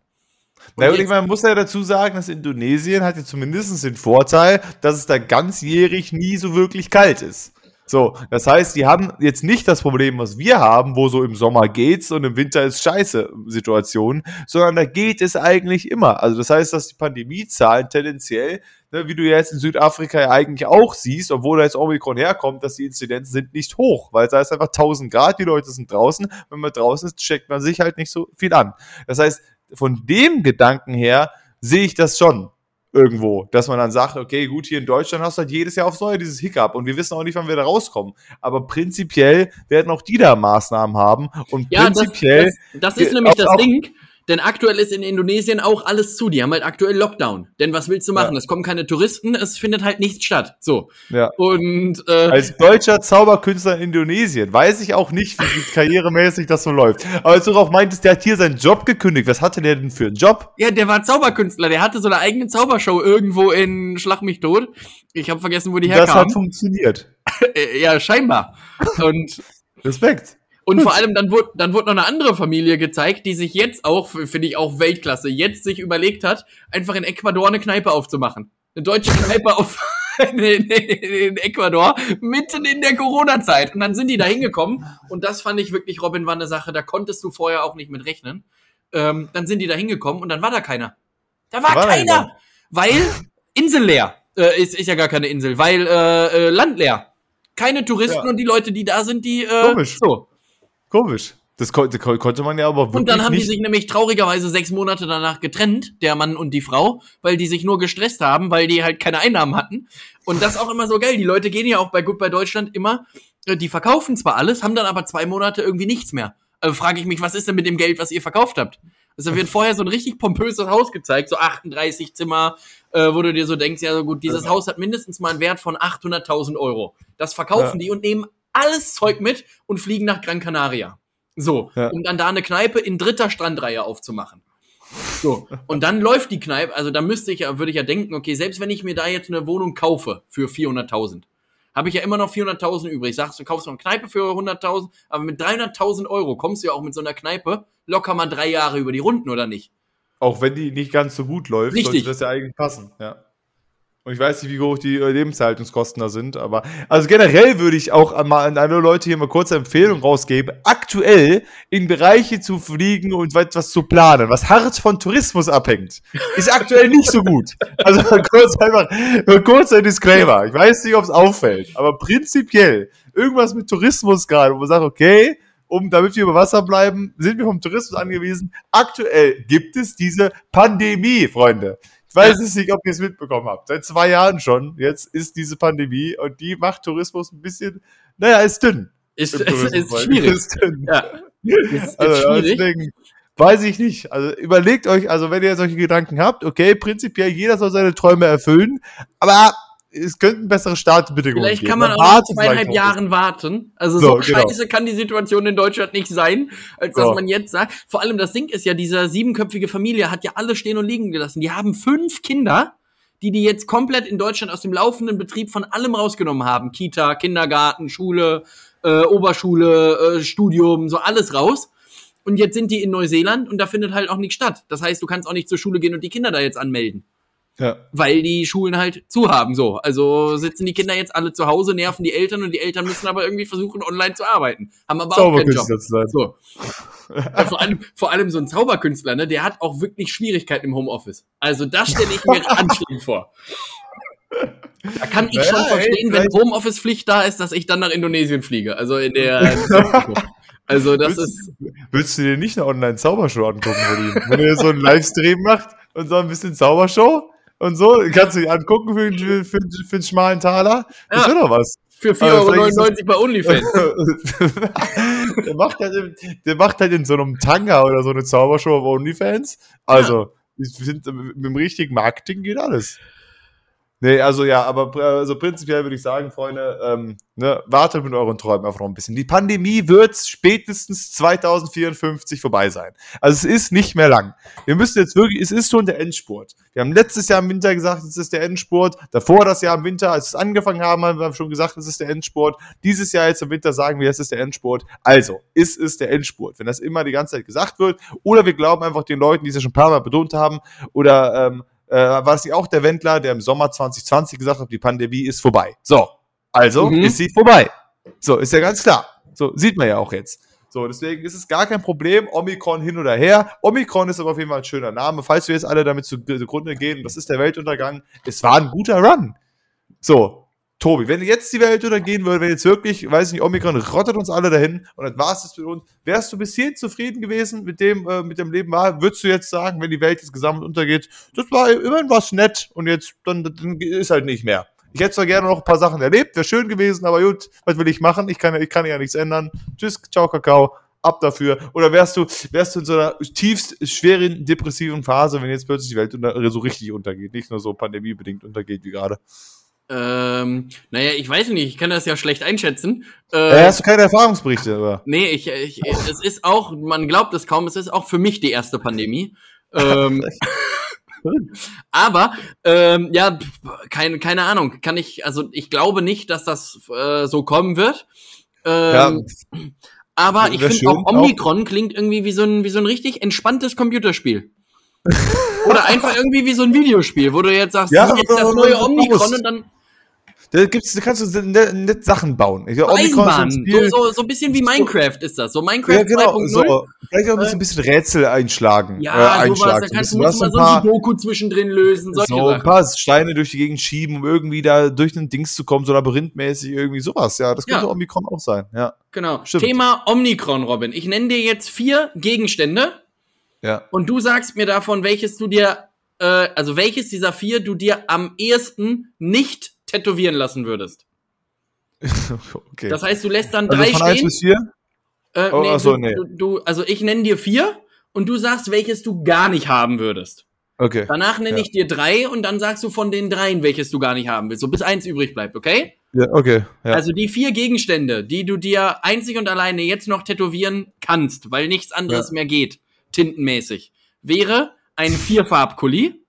B: Na, und ich meine, man muss ja dazu sagen, dass Indonesien hat ja zumindest den Vorteil, dass es da ganzjährig nie so wirklich kalt ist. So, das heißt, die haben jetzt nicht das Problem, was wir haben, wo so im Sommer geht's und im Winter ist scheiße Situation, sondern da geht es eigentlich immer. Also das heißt, dass die Pandemiezahlen tendenziell, ne, wie du jetzt in Südafrika ja eigentlich auch siehst, obwohl da jetzt Omikron herkommt, dass die Inzidenzen sind nicht hoch, weil da ist einfach 1000 Grad, die Leute sind draußen. Wenn man draußen ist, checkt man sich halt nicht so viel an. Das heißt, von dem Gedanken her sehe ich das schon irgendwo, dass man dann sagt, okay, gut, hier in Deutschland hast du halt jedes Jahr aufs Neue dieses Hiccup und wir wissen auch nicht, wann wir da rauskommen. Aber prinzipiell werden auch die da Maßnahmen haben und
A: Ja, das,
B: prinzipiell,
A: das, das ist
B: Ge-
A: nämlich
B: auch-
A: das Ding. Denn aktuell ist in Indonesien auch alles zu. Die haben halt aktuell Lockdown. Denn was willst du machen?
B: Ja.
A: Es kommen keine Touristen, es findet halt nichts statt. So.
B: ja.
A: Und äh,
B: Als deutscher Zauberkünstler in Indonesien weiß ich auch nicht, wie karrieremäßig das so läuft. Aber als du darauf meintest, der hat hier seinen Job gekündigt, was hatte der denn für einen Job?
A: ja, der war Zauberkünstler. Der hatte so eine eigene Zaubershow irgendwo in Schlag mich tot. Ich habe vergessen, wo die
B: Das
A: herkam.
B: hat funktioniert.
A: Äh, ja, scheinbar. Und
B: Respekt.
A: Und vor allem dann wurde, dann wurde noch eine andere Familie gezeigt, die sich jetzt auch, finde ich auch Weltklasse, jetzt sich überlegt hat, einfach in Ecuador eine Kneipe aufzumachen. Eine deutsche Kneipe auf in, in, in Ecuador, mitten in der Corona-Zeit. Und dann sind die da hingekommen. Und das fand ich wirklich, Robin, war eine Sache, da konntest du vorher auch nicht mit rechnen. Ähm, dann sind die da hingekommen und dann war da keiner. Da war,
B: Da war
A: keiner.
B: keiner.
A: Weil Insel leer. Äh, ist, ist ja gar keine Insel, weil äh, äh, Land leer. Keine Touristen
B: Ja.
A: und die Leute, die da sind, die äh,
B: Komisch.
A: so.
B: Komisch. Das konnte, kon- konnte man ja aber wirklich
A: Und dann haben die sich nämlich traurigerweise sechs Monate danach getrennt, der Mann und die Frau, weil die sich nur gestresst haben, weil die halt keine Einnahmen hatten. Und das ist auch immer so geil. Die Leute gehen ja auch bei Gut bei Deutschland immer, äh, die verkaufen zwar alles, haben dann aber zwei Monate irgendwie nichts mehr. Also frage ich mich, was ist denn mit dem Geld, was ihr verkauft habt? Also wird vorher so ein richtig pompöses Haus gezeigt, so 38 Zimmer, äh, wo du dir so denkst, ja so gut, dieses Haus hat mindestens mal einen Wert von 800.000 Euro. Das verkaufen
B: Ja.
A: die und nehmen alles Zeug mit und fliegen nach Gran Canaria. So,
B: Ja.
A: um dann da eine Kneipe in dritter Strandreihe aufzumachen. So, und dann läuft die Kneipe, also da müsste ich ja, würde ich ja denken, okay, selbst wenn ich mir da jetzt eine Wohnung kaufe für 400.000, habe ich ja immer noch 400.000 übrig. Sagst du, kaufst noch eine Kneipe für 100.000, aber mit 300.000 Euro kommst du ja auch mit so einer Kneipe locker mal drei Jahre über die Runden, oder nicht?
B: Auch wenn die nicht ganz so gut läuft,
A: Richtig.
B: sollte das ja eigentlich passen. Ja. Und ich weiß nicht, wie hoch die äh, Lebenshaltungskosten da sind, aber also generell würde ich auch mal an alle Leute hier mal kurze Empfehlung rausgeben, aktuell in Bereiche zu fliegen und etwas zu planen, was hart von Tourismus abhängt, ist aktuell nicht so gut. Also kurz einfach, nur kurz ein Disclaimer. Ich weiß nicht, ob es auffällt, aber prinzipiell irgendwas mit Tourismus gerade, wo man sagt, okay, um, damit wir über Wasser bleiben, sind wir vom Tourismus angewiesen. Aktuell gibt es diese Pandemie, Freunde. Weiß es nicht, ob ihr es mitbekommen habt. Seit zwei Jahren schon. Jetzt ist diese Pandemie und die macht Tourismus ein bisschen, naja, ist dünn.
A: Ist, ist, ist schwierig.
B: Ist dünn.
A: Ja. Ist, ist
B: Also,
A: schwierig.
B: deswegen weiß ich nicht. Also überlegt euch, also wenn ihr solche Gedanken habt, okay, prinzipiell jeder soll seine Träume erfüllen, aber es könnten bessere Startbedingungen
A: Vielleicht
B: geben.
A: kann man auch noch
B: wartet
A: zweieinhalb. Jahren warten. Also
B: So,
A: so,
B: genau.
A: scheiße kann die Situation in Deutschland nicht sein, als dass
B: So.
A: man jetzt sagt. Vor allem das Ding ist ja, diese siebenköpfige Familie hat ja alle stehen und liegen gelassen. Die haben fünf Kinder, die die jetzt komplett in Deutschland aus dem laufenden Betrieb von allem rausgenommen haben. Kita, Kindergarten, Schule, äh, Oberschule, äh, Studium, so alles raus. Und jetzt sind die in Neuseeland und da findet halt auch nichts statt. Das heißt, du kannst auch nicht zur Schule gehen und die Kinder da jetzt anmelden.
B: Ja.
A: Weil die Schulen halt zu haben, so. Also sitzen die Kinder jetzt alle zu Hause, nerven die Eltern und die Eltern müssen aber irgendwie versuchen, online zu arbeiten. Haben aber auch keinen Job. So. Ja, vor, allem, vor allem so ein Zauberkünstler, ne, der hat auch wirklich Schwierigkeiten im Homeoffice. Also das stelle ich mir anstrengend vor. Da kann ich
B: Naja,
A: schon
B: ey,
A: verstehen, wenn
B: vielleicht-
A: Homeoffice-Pflicht da ist, dass ich dann nach Indonesien fliege. Also in der. also das
B: Willst-
A: ist.
B: Willst du dir nicht eine Online-Zaubershow angucken, Rodin? Wenn ihr so einen Livestream macht und so ein bisschen Zaubershow und so, kannst du dich angucken für, für, für, für einen schmalen Taler. Das
A: Ja.
B: doch was.
A: Für
B: Also vielleicht
A: 4,99 Euro bei OnlyFans.
B: der, macht halt in, der macht halt in so einem Tanga oder so eine Zaubershow auf OnlyFans. Also, ich finde, mit dem richtigen Marketing geht alles. Nee, also ja, aber also prinzipiell würde ich sagen, Freunde, ähm, ne, wartet mit euren Träumen einfach noch ein bisschen. Die Pandemie wird spätestens 2054 vorbei sein. Also es ist nicht mehr lang. Wir müssen jetzt wirklich, es ist schon der Endspurt. Wir haben letztes Jahr im Winter gesagt, es ist der Endspurt. Davor das Jahr im Winter, als es angefangen haben, haben wir schon gesagt, es ist der Endspurt. Dieses Jahr jetzt im Winter sagen wir, es ist der Endspurt. Also, ist es der Endspurt, wenn das immer die ganze Zeit gesagt wird. Oder wir glauben einfach den Leuten, die es ja schon ein paar Mal betont haben. Oder ähm, äh, war es nicht auch der Wendler, der im Sommer 2020 gesagt hat, die Pandemie ist vorbei. So, also
A: Mhm.
B: ist sie vorbei. So, ist ja ganz klar. So, sieht man ja auch jetzt. So, deswegen ist es gar kein Problem. Omikron hin oder her. Omikron ist aber auf jeden Fall ein schöner Name. Falls wir jetzt alle damit zu- zugrunde gehen, das ist der Weltuntergang. Es war ein guter Run. So, Tobi, wenn jetzt die Welt untergehen würde, wenn jetzt wirklich, weiß nicht, Omikron rottet uns alle dahin und dann war es das mit uns, wärst du bis hierhin zufrieden gewesen mit dem, äh, mit dem Leben war, würdest du jetzt sagen, wenn die Welt jetzt gesammelt untergeht, das war immerhin was nett und jetzt, dann, dann ist halt nicht mehr. Ich hätte zwar gerne noch ein paar Sachen erlebt, wäre schön gewesen, aber gut, was will ich machen? Ich kann, ja- ich kann ja nichts ändern. Tschüss, ciao, Kakao. Ab dafür. Oder wärst du, wärst du in so einer tiefst schweren, depressiven Phase, wenn jetzt plötzlich die Welt unter, so richtig untergeht, nicht nur so pandemiebedingt untergeht wie gerade.
A: Ähm, naja, ich weiß nicht, ich kann das ja schlecht einschätzen. Äh,
B: hast du keine Erfahrungsberichte, oder?
A: Nee, ich, ich, es ist auch, man glaubt es kaum, es ist auch für mich die erste Pandemie. Ähm, aber, ähm, ja, keine, keine Ahnung, kann ich, also ich glaube nicht, dass das äh, so kommen wird. Ähm, aber ich finde auch Omikron klingt irgendwie wie so ein, wie so ein richtig entspanntes Computerspiel. Oder einfach irgendwie wie so ein Videospiel, wo du jetzt sagst,
B: Ja,
A: jetzt das neue Omikron und dann
B: Da, gibt's, da kannst du nett, Sachen bauen. Ich, glaub, Omikron ist so ein
A: So, so, ein bisschen wie Minecraft ist das. So Minecraft
B: ja, genau,
A: 2.0.
B: so. Vielleicht auch ein bisschen, ein bisschen Rätsel einschlagen.
A: Ja,
B: äh,
A: sowas, da
B: So ein
A: kannst du mal so
B: ein
A: ein
B: paar,
A: Sudoku zwischendrin lösen,
B: so ein
A: Sachen.
B: paar Steine durch die Gegend schieben, um irgendwie da durch ein Dings zu kommen, so labyrinthmäßig, irgendwie sowas. Ja, das könnte
A: Ja.
B: Omikron auch sein. Ja.
A: Genau.
B: Stimmt.
A: Thema Omikron, Robin. Ich nenne dir jetzt vier Gegenstände
B: Ja.
A: und du sagst mir davon, welches du dir, äh, also welches dieser vier du dir am ehesten nicht tätowieren lassen würdest.
B: okay.
A: Das heißt, du lässt dann
B: also
A: drei
B: von 1
A: stehen.
B: bis 4?
A: Äh,
B: Oh, ach so,
A: du,
B: nee.
A: du, du, also ich nenne dir vier und du sagst, welches du gar nicht haben würdest.
B: Okay.
A: Danach nenne
B: Ja.
A: ich dir drei und dann sagst du von den dreien, welches du gar nicht haben willst, so bis eins übrig bleibt, okay?
B: Ja, okay. Ja.
A: Also die vier Gegenstände, die du dir einzig und alleine jetzt noch tätowieren kannst, weil nichts anderes
B: Ja.
A: mehr geht, tintenmäßig, wäre ein Vierfarbkuli.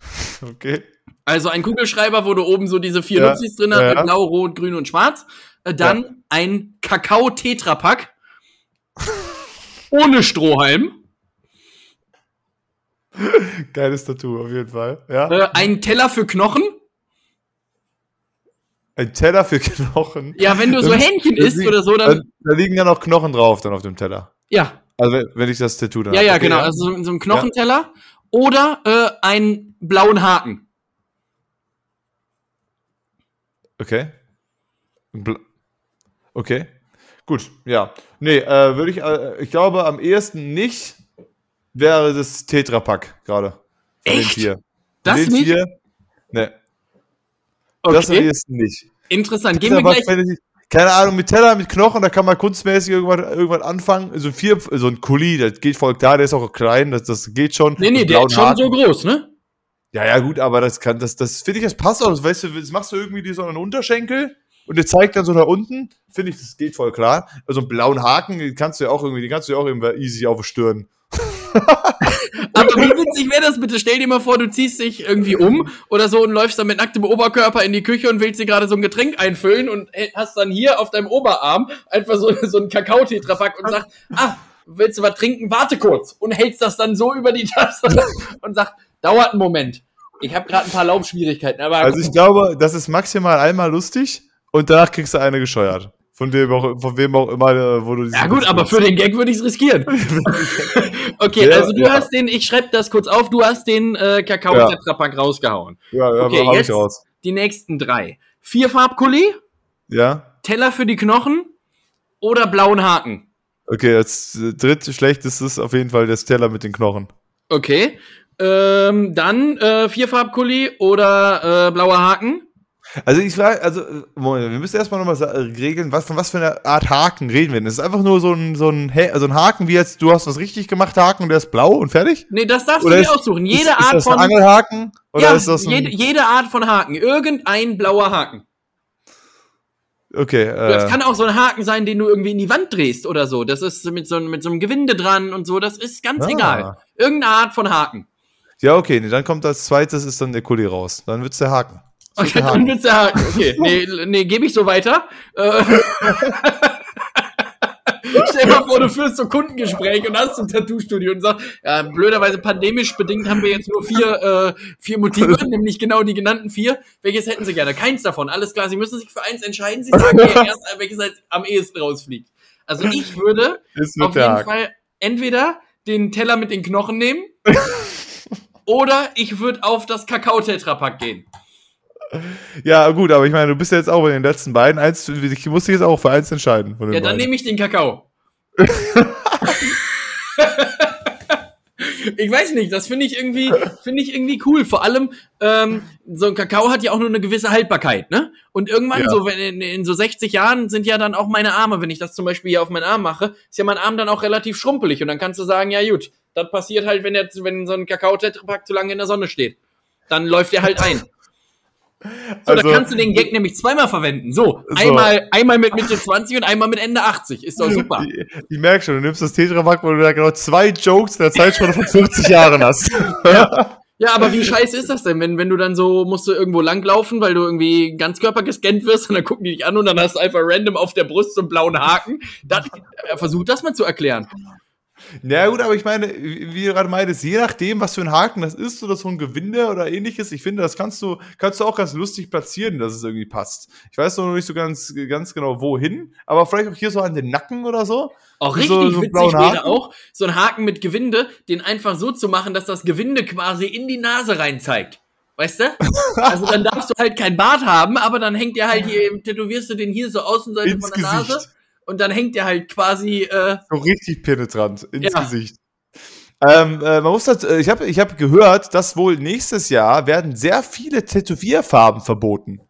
B: okay.
A: Also ein Kugelschreiber, wo du oben so diese vier
B: Ja,
A: Nupsis drin hast,
B: ja.
A: mit Blau, Rot, Grün und Schwarz. Äh, Dann ein Kakao-Tetrapack. ohne Strohhalm.
B: Geiles Tattoo auf jeden Fall. Ja.
A: Äh, ein Teller für Knochen.
B: Ein Teller für Knochen.
A: Ja, wenn du so Hähnchen
B: das
A: isst
B: liegt-
A: oder so,
B: Da,
A: dann.
B: da liegen ja noch Knochen drauf dann auf dem Teller.
A: Ja,
B: Also wenn, ich das Tattoo dann
A: ja, ja,
B: Okay,
A: genau. Also so, so ein Knochenteller. Oder äh, einen blauen Haken.
B: Okay. Okay. Gut, ja. Nee, äh, würde ich, äh, ich glaube, am ehesten nicht wäre das Tetrapack gerade. Den
A: Echt?
B: vier. Von
A: Das
B: den
A: nicht?
B: Vier, nee, das am
A: Okay,
B: ehesten nicht.
A: interessant. Gehen wir gleich.
B: ich- keine Ahnung, mit Teller, mit Knochen, da kann man kunstmäßig irgendwann, irgendwann anfangen. So ein Vier, so ein Kuli, das geht voll klar, der ist auch klein, das, das geht schon.
A: Nee, nee, der ist schon
B: Haken.
A: so groß, ne?
B: Ja, ja, gut, aber das kann, das, das finde ich, das passt auch. Das, weißt du, das machst du irgendwie die so einen Unterschenkel und der zeigt dann so nach unten. Finde ich, das geht voll klar. Also einen blauen Haken, den kannst du ja auch irgendwie, den kannst du ja auch irgendwie easy auf die Stirn.
A: Aber wie witzig wäre das bitte? Stell dir mal vor, du ziehst dich irgendwie um oder so und läufst dann mit nacktem Oberkörper in die Küche und willst dir gerade so ein Getränk einfüllen und hast dann hier auf deinem Oberarm einfach so, so einen Kakao-Tetrapack und sagst, ah, willst du was trinken? Warte kurz. Und hältst das dann so über die Tasse und sagst, dauert einen Moment. Ich habe gerade ein paar Laubschwierigkeiten, aber.
B: Also ich glaube, das ist maximal einmal lustig und danach kriegst du eine gescheuert. Von wem auch, von wem auch immer, äh, wo du
A: Ja gut, aber für den Gag würde ich es riskieren. okay,
B: Ja,
A: also du
B: ja.
A: hast den, ich schreibe das kurz auf, du hast den äh, kakao
B: Ja.
A: tetrapack rausgehauen.
B: Ja, ja,
A: Okay,
B: hau ich
A: jetzt
B: raus.
A: die nächsten drei. Vier Farbkuli,
B: Ja?
A: Teller für die Knochen oder blauen Haken.
B: Okay, als äh, drittschlechtestes ist auf jeden Fall der Teller mit den Knochen.
A: Okay. Ähm, dann äh, vier Farbkuli oder äh, blauer Haken.
B: Also ich frage, also, äh, Moment, wir müssen erstmal nochmal regeln, was, von was für einer Art Haken reden wir denn? Ist es einfach nur so ein, so ein, also ein Haken, wie jetzt, du hast was richtig gemacht, Haken und der ist blau und fertig?
A: Nee, das darfst
B: Oder
A: du dir
B: ist-
A: aussuchen.
B: ist,
A: Jede
B: ist
A: Art
B: das
A: von
B: ein Angelhaken? Oder
A: ja,
B: ist das ein,
A: jede, jede Art von Haken. Irgendein blauer Haken.
B: okay,
A: Das
B: äh,
A: kann auch so ein Haken sein, den du irgendwie in die Wand drehst oder so. Das ist mit so, einem- mit so einem Gewinde dran und so. Das ist ganz
B: Ah.
A: egal. Irgendeine Art von Haken.
B: Ja, okay, nee, dann kommt als zweites, ist dann der Kuli raus. Dann wird's der Haken. Das
A: Okay,
B: der
A: dann
B: Haken.
A: wird's der Haken. Okay, nee, nee gebe ich so weiter. Äh, Stell dir mal vor, du führst so Kundengespräch und hast so ein Tattoo-Studio und sagst, ja, blöderweise pandemisch bedingt haben wir jetzt nur vier, äh, vier Motive, nämlich genau die genannten vier. Welches hätten Sie gerne? Keins davon. Alles klar, Sie müssen sich für eins entscheiden. Sie sagen mir erst, welches als am ehesten rausfliegt. Also ich würde auf jeden. Fall entweder den Teller mit den Knochen nehmen oder ich würde auf das Kakao-Tetrapack gehen.
B: Ja, gut, aber ich meine, du bist ja jetzt auch bei den letzten beiden. Eins, ich muss dich jetzt auch für eins entscheiden.
A: Ja, dann
B: beiden.
A: nehme ich den Kakao. ich weiß nicht, das finde ich irgendwie, finde ich irgendwie cool. Vor allem, ähm, so ein Kakao hat ja auch nur eine gewisse Haltbarkeit, ne? Und irgendwann,
B: Ja.
A: so wenn in, in so 60 Jahren sind ja dann auch meine Arme, wenn ich das zum Beispiel hier auf meinen Arm mache, ist ja mein Arm dann auch relativ schrumpelig und dann kannst du sagen, ja gut, das passiert halt, wenn der, wenn so ein Kakao-Tetrapack zu lange in der Sonne steht. Dann läuft der halt ein. So,
B: Also-
A: da kannst du den Gag nämlich zweimal verwenden. So, einmal, einmal mit Mitte 20 und einmal mit Ende 80. Ist doch super.
B: Ich, ich merke schon, du nimmst das Tetrapack, weil du da genau zwei Jokes in der Zeitspanne von 40 Jahren hast.
A: Ja, aber wie scheiße ist das denn, wenn, wenn du dann so, musst du irgendwo langlaufen, weil du irgendwie Ganzkörper gescannt wirst und dann gucken die dich an und dann hast du einfach random auf der Brust so einen blauen Haken. Das, versuch das mal zu erklären.
B: Ja gut, aber ich meine, wie du gerade meintest, je nachdem, was für ein Haken das ist oder so ein Gewinde oder ähnliches, ich finde, das kannst du, kannst du auch ganz lustig platzieren, dass es irgendwie passt. Ich weiß noch nicht so ganz, ganz genau wohin, aber vielleicht auch hier so an den Nacken oder so.
A: Auch
B: So-
A: richtig
B: so einen
A: witzig wäre
B: Haken?
A: auch, so ein Haken mit Gewinde, den einfach so zu machen, dass das Gewinde quasi in die Nase rein zeigt. Weißt du? Also dann darfst du halt kein Bart haben, aber dann hängt der halt hier, tätowierst du den hier so Außenseite
B: Ins
A: von der Nase
B: Gesicht.
A: Und dann hängt der halt quasi, äh,
B: So richtig penetrant ins
A: Ja.
B: Gesicht. Ähm, äh, man muss das, äh, ich habe ich hab gehört, dass wohl nächstes Jahr werden sehr viele Tätowierfarben verboten.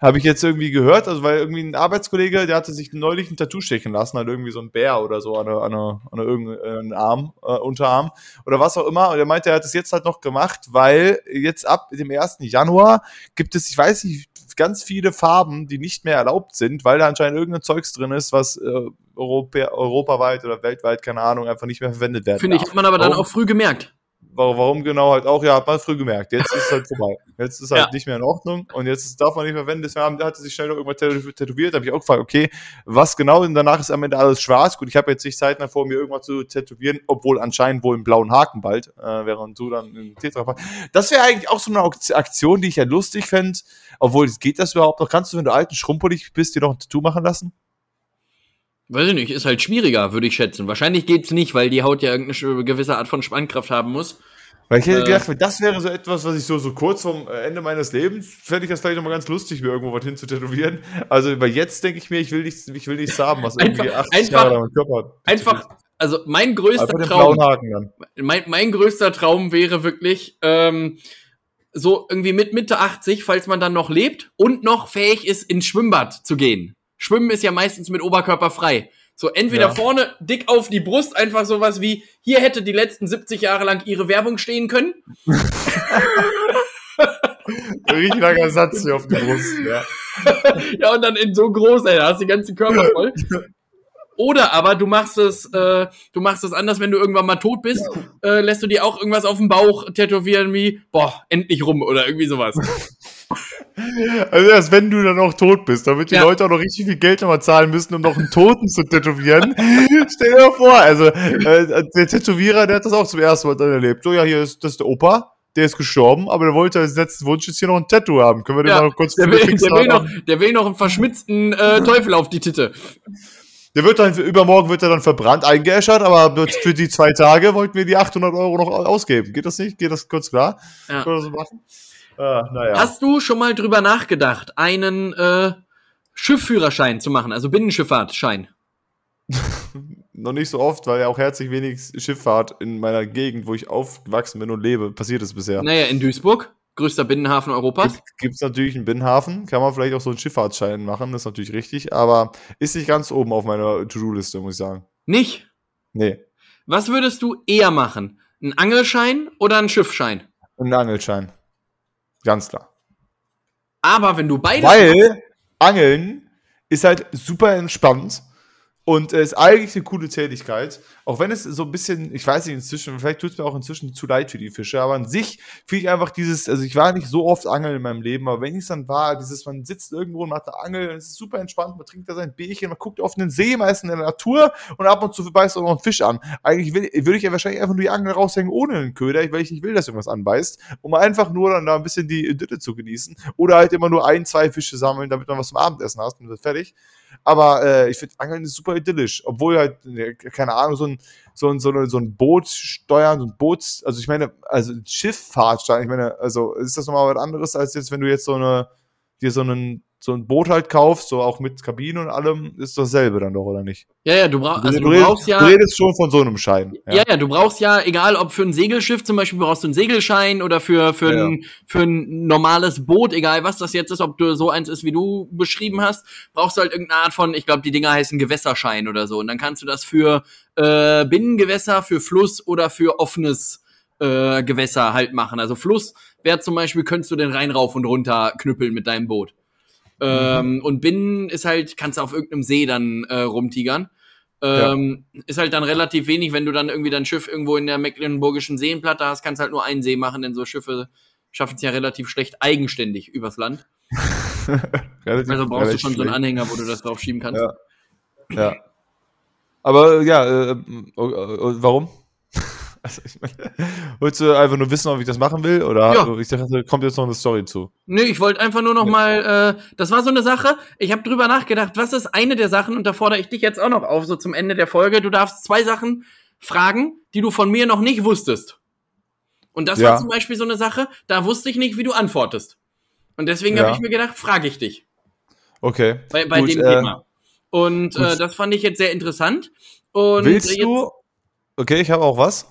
B: Habe ich jetzt irgendwie gehört, also weil irgendwie ein Arbeitskollege, der hatte sich neulich ein Tattoo stechen lassen, halt irgendwie so ein Bär oder so an der, an der, an der irgendeinen Arm, äh, Unterarm oder was auch immer. Und er meinte, er hat es jetzt halt noch gemacht, weil jetzt ab dem 1. Januar gibt es, ich weiß nicht, ganz viele Farben, die nicht mehr erlaubt sind, weil da anscheinend irgendein Zeugs drin ist, was äh, Europa, europaweit oder weltweit, keine Ahnung, einfach nicht mehr verwendet werden
A: finde ich,
B: darf.
A: hat man aber dann
B: Warum?
A: auch früh gemerkt.
B: Warum, genau halt auch, ja, hat man früh gemerkt. Jetzt ist es halt vorbei. Jetzt ist halt
A: Ja.
B: nicht mehr in Ordnung und jetzt darf man nicht mehr verwenden. Deswegen hat er sich schnell noch irgendwas tätow- tätowiert. Da habe ich auch gefragt, okay, was genau? Und danach ist am Ende alles schwarz. Gut, ich habe jetzt nicht Zeit mehr vor, mir irgendwas zu tätowieren, obwohl anscheinend wohl einen blauen Haken bald, äh, während du dann einen Tetra Das wäre eigentlich auch so eine Aktion, die ich ja lustig fände. Obwohl, geht das überhaupt noch? Kannst du, wenn du alt und schrumpelig bist, dir noch ein Tattoo machen lassen?
A: Weiß ich nicht, ist halt schwieriger, würde ich schätzen. Wahrscheinlich geht's nicht, weil die Haut ja irgendeine gewisse Art von Spannkraft haben muss.
B: Weil ich hätte
A: Äh.
B: gedacht, das wäre so etwas, was ich so, so kurz vorm äh, Ende meines Lebens, fände ich das vielleicht nochmal ganz lustig, mir irgendwo was hin zu tätowieren. Also über jetzt denke ich mir, ich will nichts, ich will nichts haben, was irgendwie
A: Einfach-
B: 80
A: einfach-
B: Jahre im Körper hat.
A: Einfach, also mein größter Traum, mein, mein größter Traum wäre wirklich, ähm, so irgendwie mit Mitte 80, falls man dann noch lebt und noch fähig ist, ins Schwimmbad zu gehen. Schwimmen ist ja meistens mit Oberkörper frei. So entweder
B: Ja.
A: vorne dick auf die Brust, einfach sowas wie, hier hätte die letzten 70 Jahre lang ihre Werbung stehen können.
B: Richtig langer Satz hier auf die Brust. Ja.
A: Ja, und dann in so groß, ey, da hast du den ganzen Körper voll. Oder aber du machst es, äh, du machst es anders, wenn du irgendwann mal tot bist, äh, lässt du dir auch irgendwas auf dem Bauch tätowieren wie, boah, endlich rum oder irgendwie sowas.
B: Also erst wenn du dann auch tot bist, damit die
A: Ja.
B: Leute auch noch richtig viel Geld nochmal zahlen müssen, um noch einen Toten zu tätowieren. Stell dir mal vor, also äh, der Tätowierer, der hat das auch zum ersten Mal dann erlebt. So, ja, hier ist das ist der Opa, der ist gestorben, aber der wollte als letzten Wunsch jetzt hier noch ein Tattoo haben. Können wir den
A: Ja,
B: mal kurz
A: Der will, der, will noch, der will noch einen verschmitzten äh, Teufel auf die Titte.
B: Der wird dann, übermorgen wird er dann verbrannt, eingeäschert, aber für die zwei Tage wollten wir die 800 Euro noch ausgeben. Geht das nicht? Geht das kurz klar?
A: Ja.
B: Können wir das so machen? Ah, naja.
A: Hast du schon mal drüber nachgedacht, einen äh, Schiffführerschein zu machen, also Binnenschifffahrtschein?
B: noch nicht so oft, weil ja auch herzlich wenig Schifffahrt in meiner Gegend, wo ich aufgewachsen bin und lebe, passiert ist bisher.
A: Naja, in Duisburg, größter Binnenhafen Europas.
B: Gibt es natürlich einen Binnenhafen, kann man vielleicht auch so einen Schifffahrtsschein machen, das ist natürlich richtig, aber ist nicht ganz oben auf meiner To-Do-Liste, muss ich sagen.
A: Nicht?
B: Nee,
A: Was würdest du eher machen? Ein Angelschein oder ein Schiffschein?
B: ein Angelschein. Ganz klar.
A: Aber wenn du machst,
B: Weil Angeln ist halt super entspannt und äh, ist eigentlich eine coole Tätigkeit. Auch wenn es so ein bisschen, ich weiß nicht, inzwischen, vielleicht tut es mir auch inzwischen zu leid für die Fische, aber an sich finde ich einfach dieses, also ich war nicht so oft angeln in meinem Leben, aber wenn ich es dann war, dieses, man sitzt irgendwo und macht eine Angel, es ist super entspannt, man trinkt da sein Bierchen, man guckt auf den See, meistens in der Natur und ab und zu beißt auch noch einen Fisch an. Eigentlich würde ich ja wahrscheinlich einfach nur die Angel raushängen ohne einen Köder, weil ich nicht will, dass irgendwas anbeißt, um einfach nur dann da ein bisschen die Idylle zu genießen. Oder halt immer nur ein, zwei Fische sammeln, damit man was zum Abendessen hast und ist fertig. Aber äh, ich finde, Angeln ist super idyllisch. Obwohl halt, ne, keine Ahnung, so ein, so ein, so, ein, so ein Boot steuern, so ein Boots, also ich meine, also Schifffahrt steuern, ich meine, also ist das nochmal was anderes, als jetzt, wenn du jetzt so eine, dir so einen, so ein Boot halt kaufst, so auch mit Kabine und allem, ist dasselbe dann doch, oder nicht?
A: ja, ja, du, brauch, also
B: du,
A: du
B: redest,
A: brauchst ja,
B: du redest schon von so einem Schein.
A: ja, ja, du brauchst ja, egal ob für ein Segelschiff zum Beispiel brauchst du einen Segelschein oder für, für,
B: Ja,
A: ein, für ein normales Boot, egal was das jetzt ist, ob du so eins ist, wie du beschrieben hast, brauchst du halt irgendeine Art von, ich glaube, die Dinger heißen Gewässerschein oder so. Und dann kannst du das für äh, Binnengewässer, für Fluss oder für offenes äh, Gewässer halt machen. Also Fluss wäre zum Beispiel, könntest du den Rhein rauf und runter knüppeln mit deinem Boot. Ähm, und Binnen ist halt, kannst du auf irgendeinem See dann äh, rumtigern. Ähm, Ist halt dann relativ wenig, wenn du dann irgendwie dein Schiff irgendwo in der mecklenburgischen Seenplatte hast, kannst halt nur einen See machen, denn so Schiffe schaffen es ja relativ schlecht eigenständig übers Land. Also brauchst du schon so einen
B: schlecht.
A: Anhänger, wo du das drauf schieben kannst.
B: Ja. Ja. Aber ja, äh, äh, äh, warum? Also ich meine, wolltest du einfach nur wissen, ob ich das machen will? Oder
A: Ja.
B: ich dachte, kommt jetzt noch eine Story zu?
A: Nee, ich wollte einfach nur noch mal, äh, das war so eine Sache, ich habe drüber nachgedacht, was ist eine der Sachen, und da fordere ich dich jetzt auch noch auf, so zum Ende der Folge, du darfst zwei Sachen fragen, die du von mir noch nicht wusstest. Und das
B: Ja.
A: war zum Beispiel so eine Sache, da wusste ich nicht, wie du antwortest. Und deswegen
B: Ja.
A: habe ich mir gedacht, frage ich dich.
B: Okay.
A: bei, bei
B: Gut,
A: dem
B: äh,
A: Thema. Und äh, das fand ich jetzt sehr interessant. Und
B: Willst
A: jetzt,
B: du? Okay, ich habe auch was.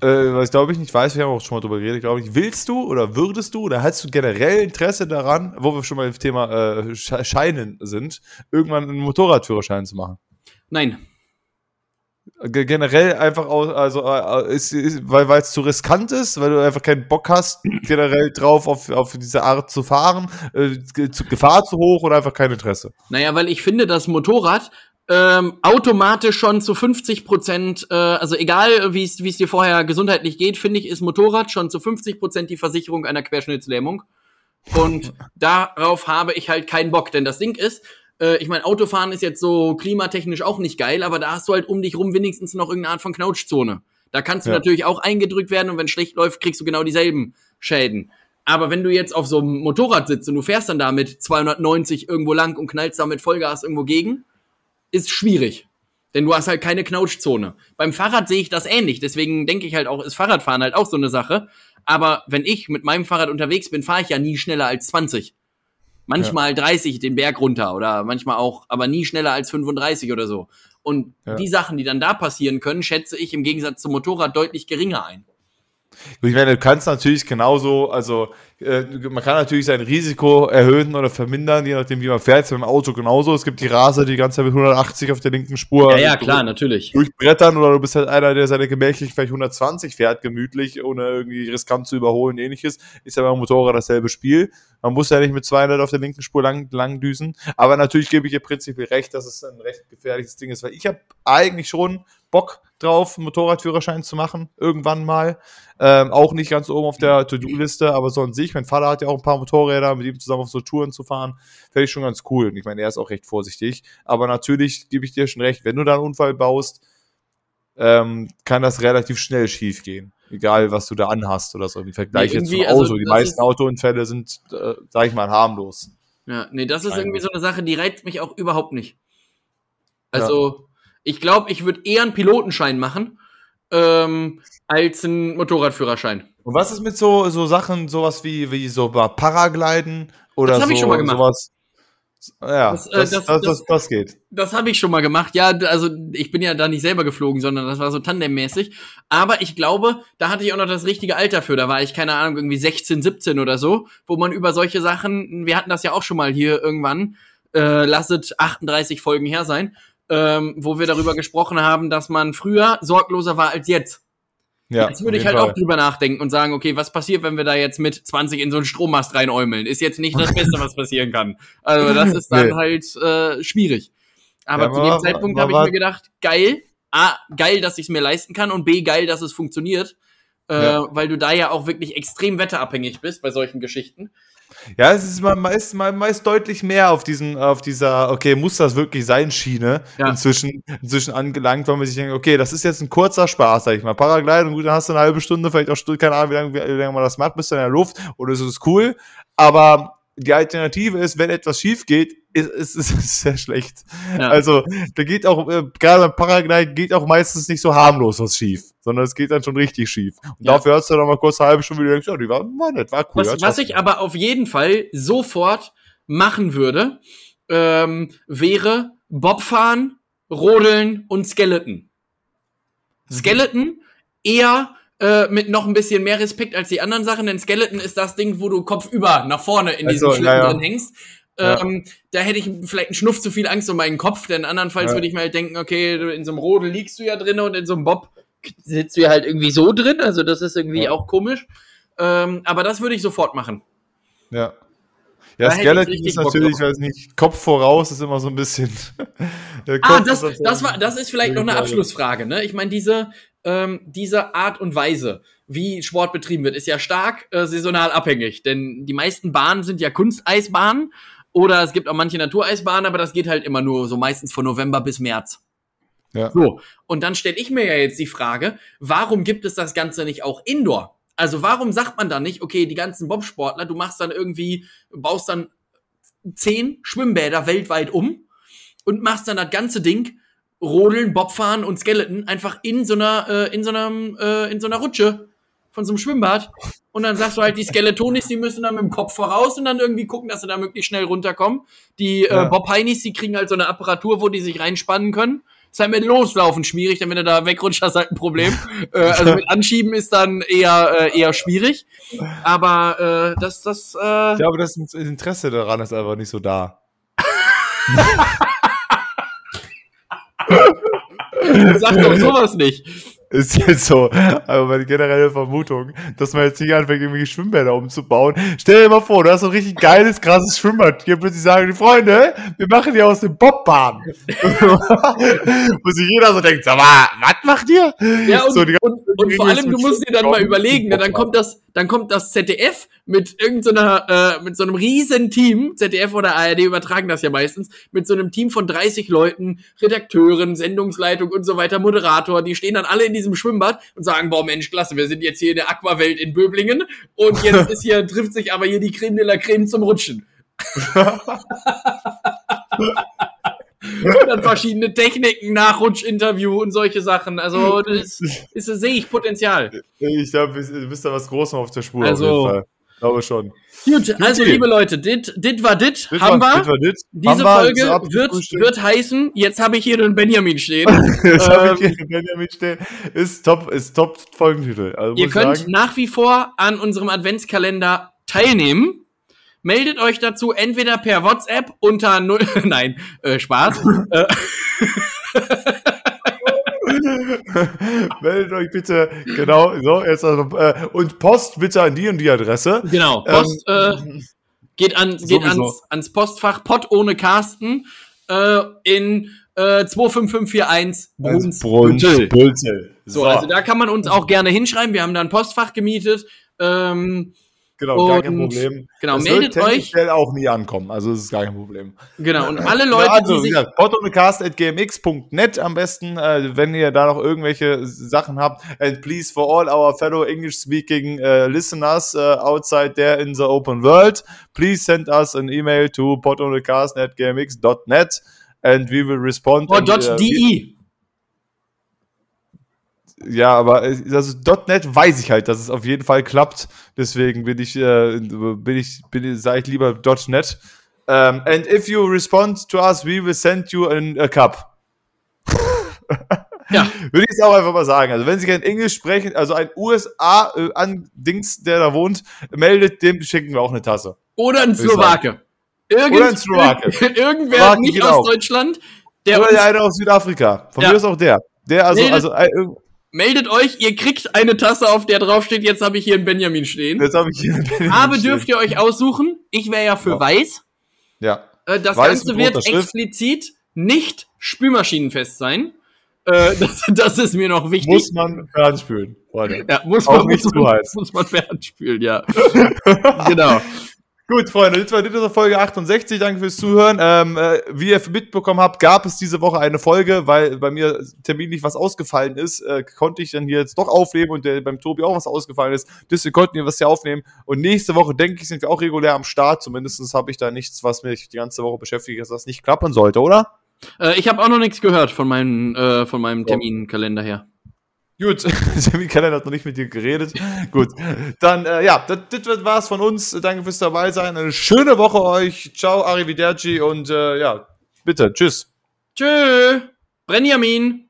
B: Äh, was glaube ich nicht weiß, wir haben auch schon mal drüber geredet, glaube ich. Willst du oder würdest du oder hast du generell Interesse daran, wo wir schon mal im Thema äh, Sche- Scheinen sind, irgendwann einen Motorradführerschein zu machen?
A: Nein.
B: Ge- generell einfach aus, also äh, ist, ist, weil es zu riskant ist, weil du einfach keinen Bock hast, generell drauf auf, auf diese Art zu fahren, äh, Gefahr zu hoch oder einfach kein Interesse.
A: Naja, weil ich finde, das Motorrad ähm, automatisch schon zu 50 Prozent, äh, also egal wie es dir vorher gesundheitlich geht, finde ich, ist Motorrad schon zu 50 Prozent die Versicherung einer Querschnittslähmung. Und darauf habe ich halt keinen Bock, denn das Ding ist, äh, ich meine, Autofahren ist jetzt so klimatechnisch auch nicht geil, aber da hast du halt um dich rum wenigstens noch irgendeine Art von Knautschzone. Da kannst du
B: Ja.
A: natürlich auch eingedrückt werden und wenn schlecht läuft, kriegst du genau dieselben Schäden. Aber wenn du jetzt auf so einem Motorrad sitzt und du fährst dann da mit 290 irgendwo lang und knallst da mit Vollgas irgendwo gegen, ist schwierig. Denn du hast halt keine Knautschzone. Beim Fahrrad sehe ich das ähnlich. Deswegen denke ich halt auch, ist Fahrradfahren halt auch so eine Sache. Aber wenn ich mit meinem Fahrrad unterwegs bin, fahre ich ja nie schneller als 20. Manchmal 30 den Berg runter oder manchmal auch, aber nie schneller als 35 oder so. Und
B: Ja.
A: die Sachen, die dann da passieren können, schätze ich im Gegensatz zum Motorrad deutlich geringer ein.
B: Ich meine, du kannst natürlich genauso, also äh, man kann natürlich sein Risiko erhöhen oder vermindern, je nachdem, wie man fährt. Beim Auto genauso. Es gibt die Raser, die die ganze Zeit mit 180 auf der linken Spur
A: natürlich.
B: durchbrettern oder du bist halt einer, der seine gemächlich vielleicht 120 fährt, gemütlich, ohne irgendwie riskant zu überholen, ähnliches. Ist ja beim Motorrad dasselbe Spiel. Man muss ja nicht mit 200 auf der linken Spur lang, lang düsen. Aber natürlich gebe ich ihr prinzipiell recht, dass es ein recht gefährliches Ding ist, weil ich habe eigentlich schon Bock drauf, einen Motorradführerschein zu machen, irgendwann mal. Ähm, auch nicht ganz oben auf der To-Do-Liste, aber so an sich, mein Vater hat ja auch ein paar Motorräder, mit ihm zusammen auf so Touren zu fahren, fände ich schon ganz cool. Und ich meine, er ist auch recht vorsichtig. Aber natürlich gebe ich dir schon recht, wenn du da einen Unfall baust, ähm, kann das relativ schnell schief gehen. Egal, was du da anhast oder so. Im Vergleich
A: Nee,
B: jetzt zum
A: irgendwie,
B: Auto.
A: also
B: Die meisten
A: ist-
B: Autounfälle sind, äh, sag ich mal, harmlos.
A: Ja, nee, das ist
B: Eigentlich.
A: irgendwie so eine Sache, die reizt mich auch überhaupt nicht. Also, ich glaube, ich würde eher einen Pilotenschein machen, ähm, als einen Motorradführerschein.
B: Und was ist mit so, so Sachen, sowas wie, wie so Paragliden oder
A: Das hab
B: so,
A: ich schon mal gemacht.
B: sowas? Ja,
A: Das,
B: das,
A: äh,
B: das,
A: das-
B: das, das, geht.
A: Das habe ich schon mal gemacht. Ja, also ich bin ja da nicht selber geflogen, sondern das war so tandemmäßig. Aber ich glaube, da hatte ich auch noch das richtige Alter für. Da war ich, keine Ahnung, irgendwie 16, 17 oder so, wo man über solche Sachen, wir hatten das ja auch schon mal hier irgendwann, äh, lasset 38 Folgen her sein, ähm, wo wir darüber gesprochen haben, dass man früher sorgloser war als jetzt.
B: Ja,
A: Jetzt würde ich halt
B: Fall.
A: auch drüber nachdenken und sagen, okay, was passiert, wenn wir da jetzt mit 20 in so einen Strommast reinäumeln? Ist jetzt nicht das Beste, was passieren kann. Also das ist dann
B: Nee.
A: halt äh, schwierig. Aber
B: Ja,
A: zu dem Zeitpunkt
B: aber
A: habe ich
B: war-
A: mir gedacht, geil, A, geil, dass ich es mir leisten kann und B, geil, dass es funktioniert. Äh,
B: Ja.
A: Weil du da ja auch wirklich extrem wetterabhängig bist bei solchen Geschichten.
B: Ja, es ist man meist, man deutlich mehr auf diesen, auf dieser, okay, muss das wirklich sein, Schiene
A: Ja.
B: inzwischen, inzwischen angelangt, weil man sich denkt, okay, das ist jetzt ein kurzer Spaß, sag ich mal. Paragliden, gut, dann hast du eine halbe Stunde, vielleicht auch Stunde, keine Ahnung, wie lange, wie lange man das macht, bist du in der Luft oder ist es cool. Aber die Alternative ist, wenn etwas schief geht, ist, ist, ist es sehr schlecht.
A: Ja.
B: Also, da geht auch, äh, gerade beim Paragliden geht auch meistens nicht so harmlos was schief, sondern es geht dann schon richtig schief. Und
A: Ja.
B: dafür hast du dann mal kurz eine halbe Stunde, wie du denkst, ja, die war, war nett, war cool.
A: Was, was ich aber auf jeden Fall sofort machen würde, ähm, wäre Bobfahren, Rodeln und Skeleton.
B: Mhm.
A: Skeleton eher äh, mit noch ein bisschen mehr Respekt als die anderen Sachen, denn Skeleton ist das Ding, wo du kopfüber nach vorne in diesem
B: Also,
A: Schlitten
B: ja, ja.
A: drin hängst.
B: Ja.
A: Ähm, da hätte ich vielleicht einen Schnuff zu viel Angst um meinen Kopf, denn andernfalls
B: Ja.
A: würde ich mir halt denken, okay, in so einem Rodel liegst du ja drin und in so einem Bob sitzt du ja halt irgendwie so drin, also das ist irgendwie
B: Ja.
A: auch komisch. Ähm, aber das würde ich sofort machen.
B: Ja.
A: Da
B: Ja,
A: ich
B: Skeleton ist natürlich,
A: drauf.
B: weiß nicht, Kopf voraus ist immer so ein bisschen.
A: Ah, das, das, war, das ist vielleicht noch eine
B: Ja,
A: Abschlussfrage. Ne? Ich meine, diese, ähm, diese Art und Weise, wie Sport betrieben wird, ist ja stark äh, saisonal abhängig. Denn die meisten Bahnen sind ja Kunsteisbahnen oder es gibt auch manche Natureisbahnen, aber das geht halt immer nur so meistens von November bis März.
B: Ja.
A: So, und dann stelle ich mir ja jetzt die Frage, warum gibt es das Ganze nicht auch indoor? Also warum sagt man dann nicht, okay, die ganzen Bobsportler, du machst dann irgendwie, baust dann zehn Schwimmbäder weltweit um und machst dann das ganze Ding, Rodeln, Bobfahren und Skeleton einfach in so einer, äh, in so einem, äh, in so einer Rutsche von so einem Schwimmbad. Und dann sagst du halt, die Skeletonis, die müssen dann mit dem Kopf voraus und dann irgendwie gucken, dass sie da möglichst schnell runterkommen. Die
B: Ja.
A: äh, Bob-Heinis, die kriegen halt so eine Apparatur, wo die sich reinspannen können. Ist halt mit Loslaufen schwierig, denn wenn du da wegrutscht, hast du halt ein Problem. äh, also mit Anschieben ist dann eher, äh, eher schwierig. Aber äh, das, das, äh,
B: Ich glaube, das Interesse daran ist einfach nicht so da.
A: sag doch sowas nicht.
B: Ist jetzt so. Aber meine generelle Vermutung, dass man jetzt nicht anfängt, irgendwie Schwimmbäder umzubauen. Stell dir mal vor, du hast so ein richtig geiles, krasses Schwimmbad. Hier plötzlich sagen die Freunde, wir machen die aus dem Bobbahn. Wo sich jeder so denkt, sag mal, was macht ihr?
A: Ja, und,
B: So, die
A: und, und vor allem, du musst dir dann mal überlegen, ne, dann kommt das, dann kommt das ZDF mit irgendeiner, äh, mit so einem riesen Team, ZDF oder ARD übertragen das ja meistens, mit so einem Team von 30 Leuten, Redakteuren, Sendungsleitung und so weiter, Moderator, die stehen dann alle in diesem Schwimmbad und sagen, boah Mensch, klasse, wir sind jetzt hier in der Aquawelt in Böblingen und jetzt ist hier, trifft sich aber hier die Creme de la Creme zum Rutschen. und dann verschiedene Techniken, Nachrutschinterview und solche Sachen. Also, das ist, das sehe ich Potenzial.
B: Ich glaube, du bist da was Großes auf der Spur
A: Also-
B: auf jeden Fall. Glaube schon.
A: Gut, also liebe Leute, dit, dit war dit, haben wir. Diese Folge wird, wird heißen, jetzt habe ich hier den Benjamin stehen.
B: Jetzt hab ich
A: Ähm,
B: hier Benjamin stehen. Ist top, ist top Folgentitel. Also
A: Ihr könnt
B: sagen,
A: nach wie vor an unserem Adventskalender teilnehmen. Meldet euch dazu entweder per WhatsApp unter null, nein, äh, Spaß.
B: Meldet euch bitte, genau, so, jetzt also, äh, und Post bitte an die und die Adresse.
A: genau, Post äh, geht, an, geht ans, ans Postfach Pott ohne Carsten äh, in äh, äh, 25541 Bruns.
B: Brunch,
A: Büttel.
B: Büttel.
A: So, also da kann man uns auch gerne hinschreiben. Wir haben da ein Postfach gemietet. Ähm,
B: genau, gar kein
A: und-
B: Problem.
A: genau,
B: das
A: meldet
B: wird
A: euch.
B: auch nie ankommen, also das ist gar kein Problem.
A: genau, und alle Leute,
B: ja, also,
A: die
B: wie
A: sich
B: gesagt, podonthecast.gmx.net am besten, äh, wenn ihr da noch irgendwelche Sachen habt. And please for all our fellow English-speaking äh, listeners äh, outside there in the open world, please send us an email to podonthecast.gmx.net and we will respond.
A: Oh,
B: and,
A: dot
B: äh,
A: .de.
B: Ja, aber also .net weiß ich halt, dass es auf jeden Fall klappt. Deswegen bin ich, äh, bin ich, bin sage ich lieber .net. Um, and if you respond to us, we will send you an, a cup.
A: Ja.
B: Würde ich es auch einfach mal sagen. Also wenn Sie kein Englisch sprechen, also ein USA äh, an Dings, der da wohnt, meldet, dem schicken wir auch eine Tasse.
A: Oder ein Slowake. Irgend,
B: Oder ein Slowake.
A: Irgendwer
B: Slowake
A: nicht aus
B: auch.
A: Deutschland, der
B: Oder der eine aus Südafrika. Von
A: Ja.
B: mir ist auch der. Der, also,
A: Meldet-
B: also, äh,
A: meldet euch, ihr kriegt eine Tasse, auf der drauf steht, jetzt habe ich hier einen Benjamin stehen.
B: jetzt habe ich hier
A: Aber dürft ihr euch aussuchen, ich wäre ja für
B: Ja.
A: weiß.
B: Ja.
A: Äh, das
B: Weiß
A: Ganze wird explizit nicht spülmaschinenfest sein. Äh, das, das ist mir noch wichtig.
B: Muss man fernspülen, Freunde.
A: ja, muss
B: auch
A: man,
B: nicht
A: muss
B: zu heiß.
A: Muss man fernspülen, ja. genau.
B: Gut, Freunde, das war diese Folge 68. Danke fürs Zuhören. Ähm, äh, wie ihr mitbekommen habt, gab es diese Woche eine Folge, weil bei mir terminlich was ausgefallen ist, äh, konnte ich dann hier jetzt doch aufnehmen und der, beim Tobi auch was ausgefallen ist. Deswegen konnten wir was hier aufnehmen. Und nächste Woche, denke ich, sind wir auch regulär am Start. Zumindest habe ich da nichts, was mich die ganze Woche beschäftigt, dass das nicht klappen sollte, oder?
A: Äh, ich habe auch noch nichts gehört von, meinem äh, von meinem Terminkalender her.
B: Gut, Sammy Keller hat noch nicht mit dir geredet. Gut, dann, äh, ja, das, das war's von uns. Danke fürs dabei sein. Eine schöne Woche euch. Ciao, Arrivederci und äh, ja, bitte, tschüss.
A: Tschö, Benjamin.